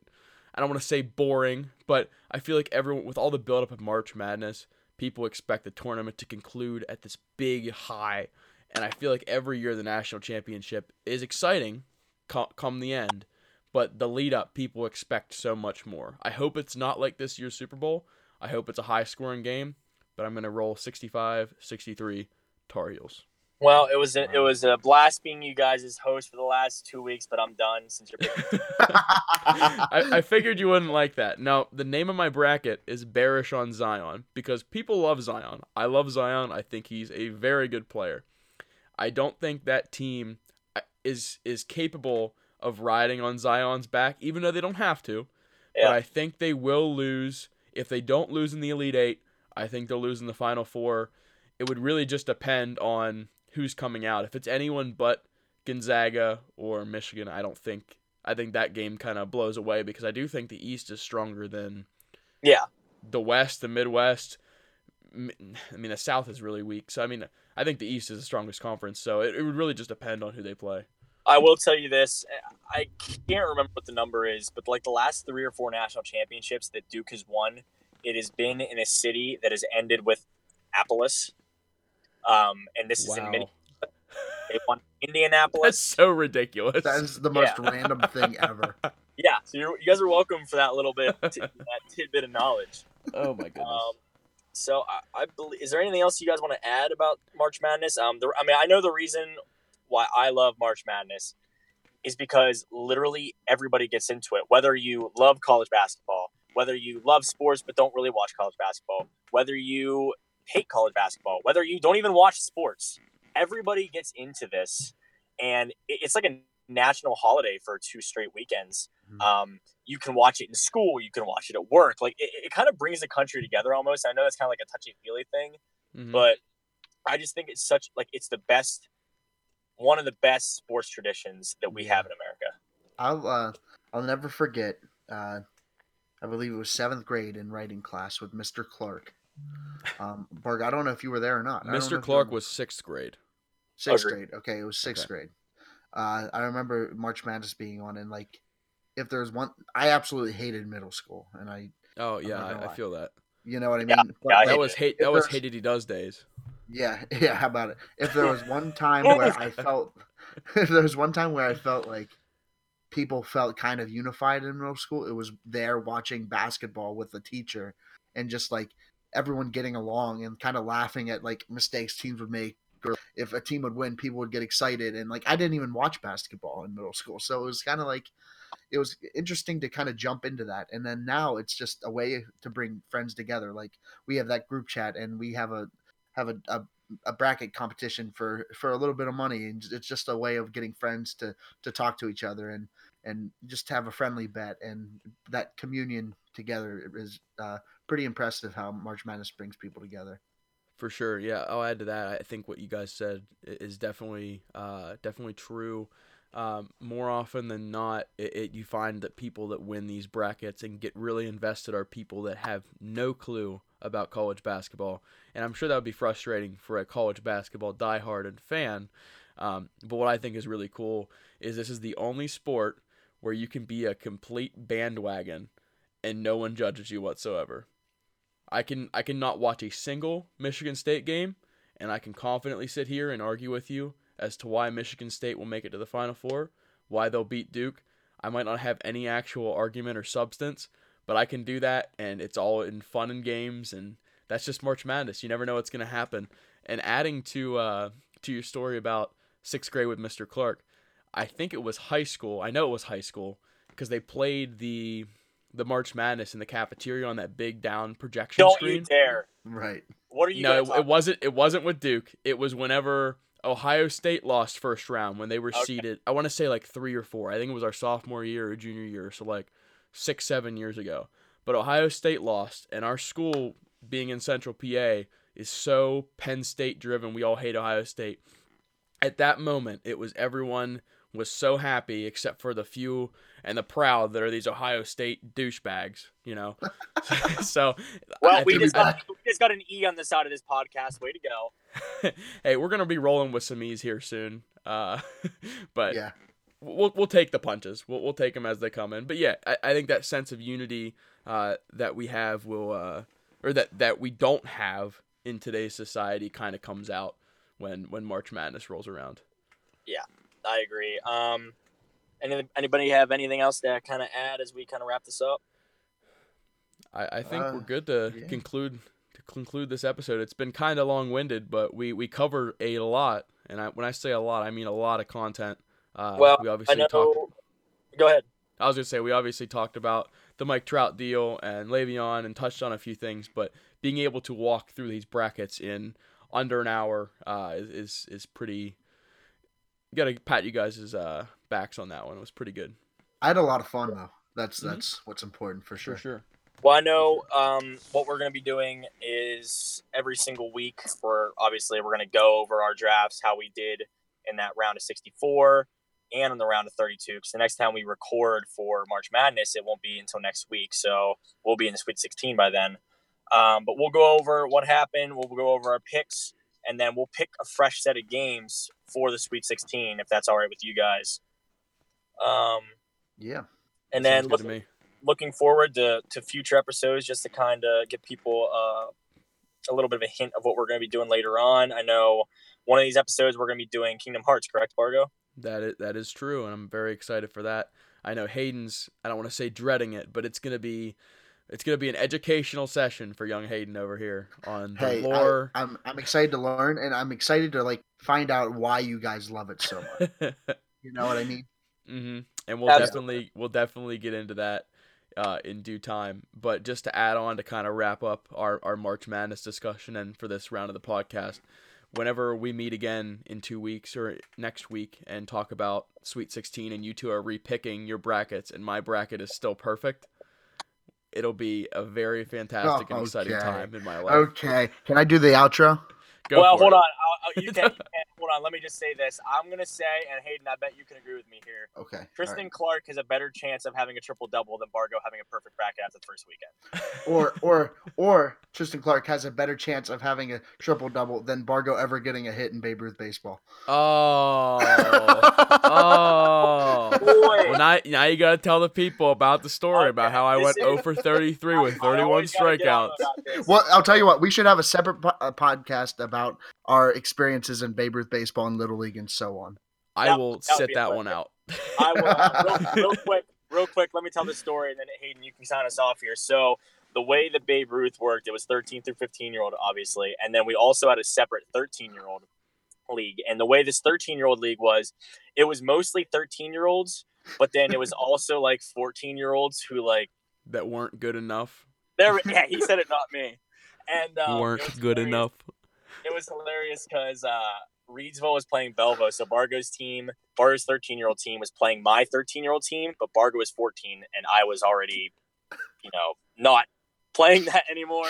I don't want to say boring, but I feel like everyone with all the buildup of March Madness, people expect the tournament to conclude at this big high, and I feel like every year the national championship is exciting come the end, but the lead up people expect so much more. I hope it's not like this year's Super Bowl. I hope it's a high scoring game, but I'm going to roll 65 63 Tar Heels. Well, it was a, it was a blast being you guys' as host for the last two weeks, but I'm done since you're. I, I figured you wouldn't like that. Now, the name of my bracket is bearish on Zion because people love Zion. I love Zion. I think he's a very good player. I don't think that team uh, is is capable of riding on Zion's back, even though they don't have to. Yeah. But I think they will lose if they don't lose in the Elite Eight. I think they'll lose in the Final Four it would really just depend on who's coming out. If it's anyone but Gonzaga or Michigan, I don't think I think that game kind of blows away because I do think the East is stronger than yeah the West, the Midwest. I mean, the South is really weak. So I mean, I think the East is the strongest conference. So it, it would really just depend on who they play. I will tell you this. Eh, I can't remember what the number is, but like the last three or four national championships that Duke has won, it has been in a city that has ended with Appalus. Um, and this is in Minnesota. They won Indianapolis. That's so ridiculous. That is the most yeah. random thing ever. Yeah, so you guys are welcome for that little bit, t- that tidbit of knowledge. Oh my goodness. Um, so I, I, believe. Is there anything else you guys want to add about March Madness? Um, the, I mean, I know the reason why I love March Madness is because literally everybody gets into it. Whether you love college basketball, whether you love sports but don't really watch college basketball, whether you hate college basketball, whether you don't even watch sports, everybody gets into this, and it's like a national holiday for two straight weekends. Mm-hmm. Um, you can watch it in school, you can watch it at work. Like it, it kind of brings the country together almost. I know that's kind of like a touchy feely thing, mm-hmm. but I just think it's such like it's the best, one of the best sports traditions that we have in America. I'll uh, I'll never forget. Uh, I believe it was seventh grade in writing class with Mr. Clark. Um, Berg, I don't know if you were there or not. Mr. Clark was sixth grade. Sixth grade. Okay, it was sixth okay. grade. Uh, I remember March Madness being on, and like, if there's one, I absolutely hated middle school, and I. Oh yeah, I, I, feel that. You know what I mean? Yeah, but, yeah, that was hate. That was hated he does days. Yeah, yeah. How about it? If there was one time where I felt, if there was one time where I felt like people felt kind of unified in middle school, it was there watching basketball with the teacher, and just like everyone getting along and kind of laughing at like mistakes teams would make or if a team would win, people would get excited. And like I didn't even watch basketball in middle school, so it was kind of like it was interesting to kind of jump into that. And then now it's just a way to bring friends together. Like we have that group chat, and we have a have a, a a bracket competition for for a little bit of money and it's just a way of getting friends to to talk to each other and and just have a friendly bet and that communion together is uh, pretty impressive how march madness brings people together for sure, yeah. I'll add to that. I think what you guys said is definitely, uh, definitely true. Um, more often than not, it, it, you find that people that win these brackets and get really invested are people that have no clue about college basketball, and I'm sure that would be frustrating for a college basketball diehard and fan. Um, but what I think is really cool is this is the only sport where you can be a complete bandwagon and no one judges you whatsoever. I can I cannot watch a single Michigan State game, and I can confidently sit here and argue with you as to why Michigan State will make it to the Final Four, why they'll beat Duke. I might not have any actual argument or substance, but I can do that, and it's all in fun and games, and that's just March Madness. You never know what's gonna happen. And adding to uh, to your story about sixth grade with Mr. Clark, I think it was high school. I know it was high school because they played the the March Madness in the cafeteria on that big down projection Don't screen. you dare! Right. What are you? No, it, it, wasn't. It wasn't with Duke. It was whenever Ohio State lost first round when they were okay. seeded. I want to say like three or four. I think it was our sophomore year or junior year, so like six, seven years ago. But Ohio State lost, and our school, being in Central PA, is so Penn State driven. We all hate Ohio State. At that moment, it was everyone was so happy, except for the few and the proud that are these Ohio State douchebags, you know. so, well, we just, got, we just got an E on the side of this podcast. Way to go! hey, we're gonna be rolling with some E's here soon. Uh, but yeah, we'll we'll take the punches. We'll we'll take them as they come in. But yeah, I, I think that sense of unity uh, that we have will, uh, or that that we don't have in today's society, kind of comes out when when March Madness rolls around. Yeah, I agree. Um, any, anybody have anything else to kind of add as we kind of wrap this up? I, I think uh, we're good to yeah. conclude to conclude this episode. It's been kind of long winded, but we we cover a lot, and I, when I say a lot, I mean a lot of content. Uh, well, we obviously I know... talked. Go ahead. I was gonna say we obviously talked about the Mike Trout deal and Le'Veon and touched on a few things, but being able to walk through these brackets in under an hour uh, is, is is pretty gotta pat you guys' uh, backs on that one. It was pretty good. I had a lot of fun though. That's mm-hmm. that's what's important for sure. For sure. Well, I know um, what we're going to be doing is every single week. For obviously, we're going to go over our drafts, how we did in that round of 64 and in the round of 32. Because the next time we record for March Madness, it won't be until next week. So we'll be in the Sweet 16 by then. Um, but we'll go over what happened. We'll go over our picks and then we'll pick a fresh set of games for the Sweet 16 if that's all right with you guys. Um, Yeah. and Sounds then look, me. looking forward to, to future episodes just to kind of give people uh, a little bit of a hint of what we're going to be doing later on. I know one of these episodes we're going to be doing Kingdom Hearts, correct, Bargo? That is, that is true, and I'm very excited for that. I know Hayden's. I don't want to say dreading it, but it's gonna be, it's gonna be an educational session for young Hayden over here on the Hey, lore. I, I'm I'm excited to learn, and I'm excited to like find out why you guys love it so much. You know what I mean? Mm-hmm. And we'll Absolutely. definitely we'll definitely get into that uh, in due time. But just to add on to kind of wrap up our, our March Madness discussion and for this round of the podcast, whenever we meet again in two weeks or next week and talk about Sweet 16 and you two are repicking your brackets and my bracket is still perfect, it'll be a very fantastic and oh, exciting Okay. time in my life. Okay. Can I do the outro? Go well, hold it. on. I'll, I'll, you can, you can. Hold on. Let me just say this. I'm going to say, and Hayden, I bet you can agree with me here. Okay. Tristan right. Clark has a better chance of having a triple double than Bargo having a perfect bracket after the first weekend. Or or or Tristan Clark has a better chance of having a triple double than Bargo ever getting a hit in Babe Ruth baseball. Oh. oh. Boy. Well, now, now you gotta tell the people about the story about how I went this 0 for 33 with 31 always gotta get on strikeouts. Well, I'll tell you what. We should have a separate po- uh, podcast about our experiences in Babe Ruth baseball and Little League and so on. I That- will that sit that one out. I will, uh, real, real quick, real quick. Let me tell the story, and then Hayden, you can sign us off here. So the way the Babe Ruth worked, it was 13 through 15 year old, obviously, and then we also had a separate 13 year old league. And the way this 13 year old league was, it was mostly 13 year olds, but then it was also like 14 year olds who like that weren't good enough. there. Yeah, he said it, not me. And um, weren't good hilarious. enough. it was hilarious because uh, Reedsville was playing Belvo, so Bargo's team, Bargo's 13 year old team, was playing my 13 year old team, but Bargo was 14, and I was already, you know, not playing that anymore,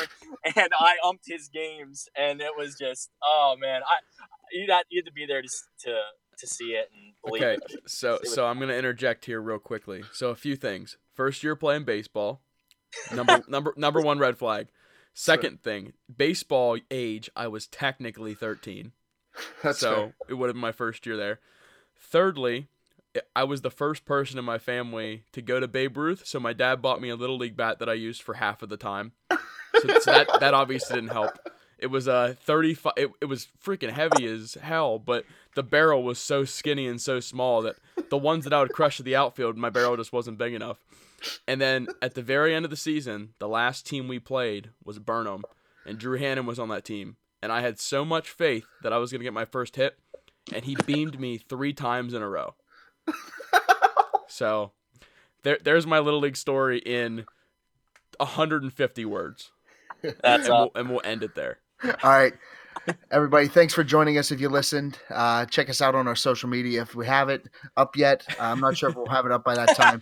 and I umped his games, and it was just, oh man, I you had, you had to be there to to to see it and believe Okay, it. so so I'm gonna interject here real quickly. So a few things. First year playing baseball. Number number number one red flag. Second thing, baseball age, I was technically 13. That's so fair. it would have been my first year there. Thirdly, I- was the first person in my family to go to Babe Ruth, so my dad bought me a little league bat that I used for half of the time. So, so that that obviously didn't help. It was uh, a 35 it, it was freaking heavy as hell, but the barrel was so skinny and so small that the ones that I would crush at the outfield, my barrel just wasn't big enough. And then at the very end of the season, the last team we played was Burnham, and Drew Hannon was on that team. And I had so much faith that I was going to get my first hit, and he beamed me three times in a row. So there, there's my little league story in 150 words, That's and we'll, and we'll end it there. All right. Everybody, thanks for joining us. If you listened, uh, check us out on our social media. If we have it up yet, uh, I'm not sure if we'll have it up by that time.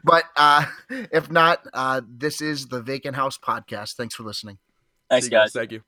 but uh, if not, uh, this is the Vacant House Podcast. Thanks for listening. thanks See you guys. Thank you.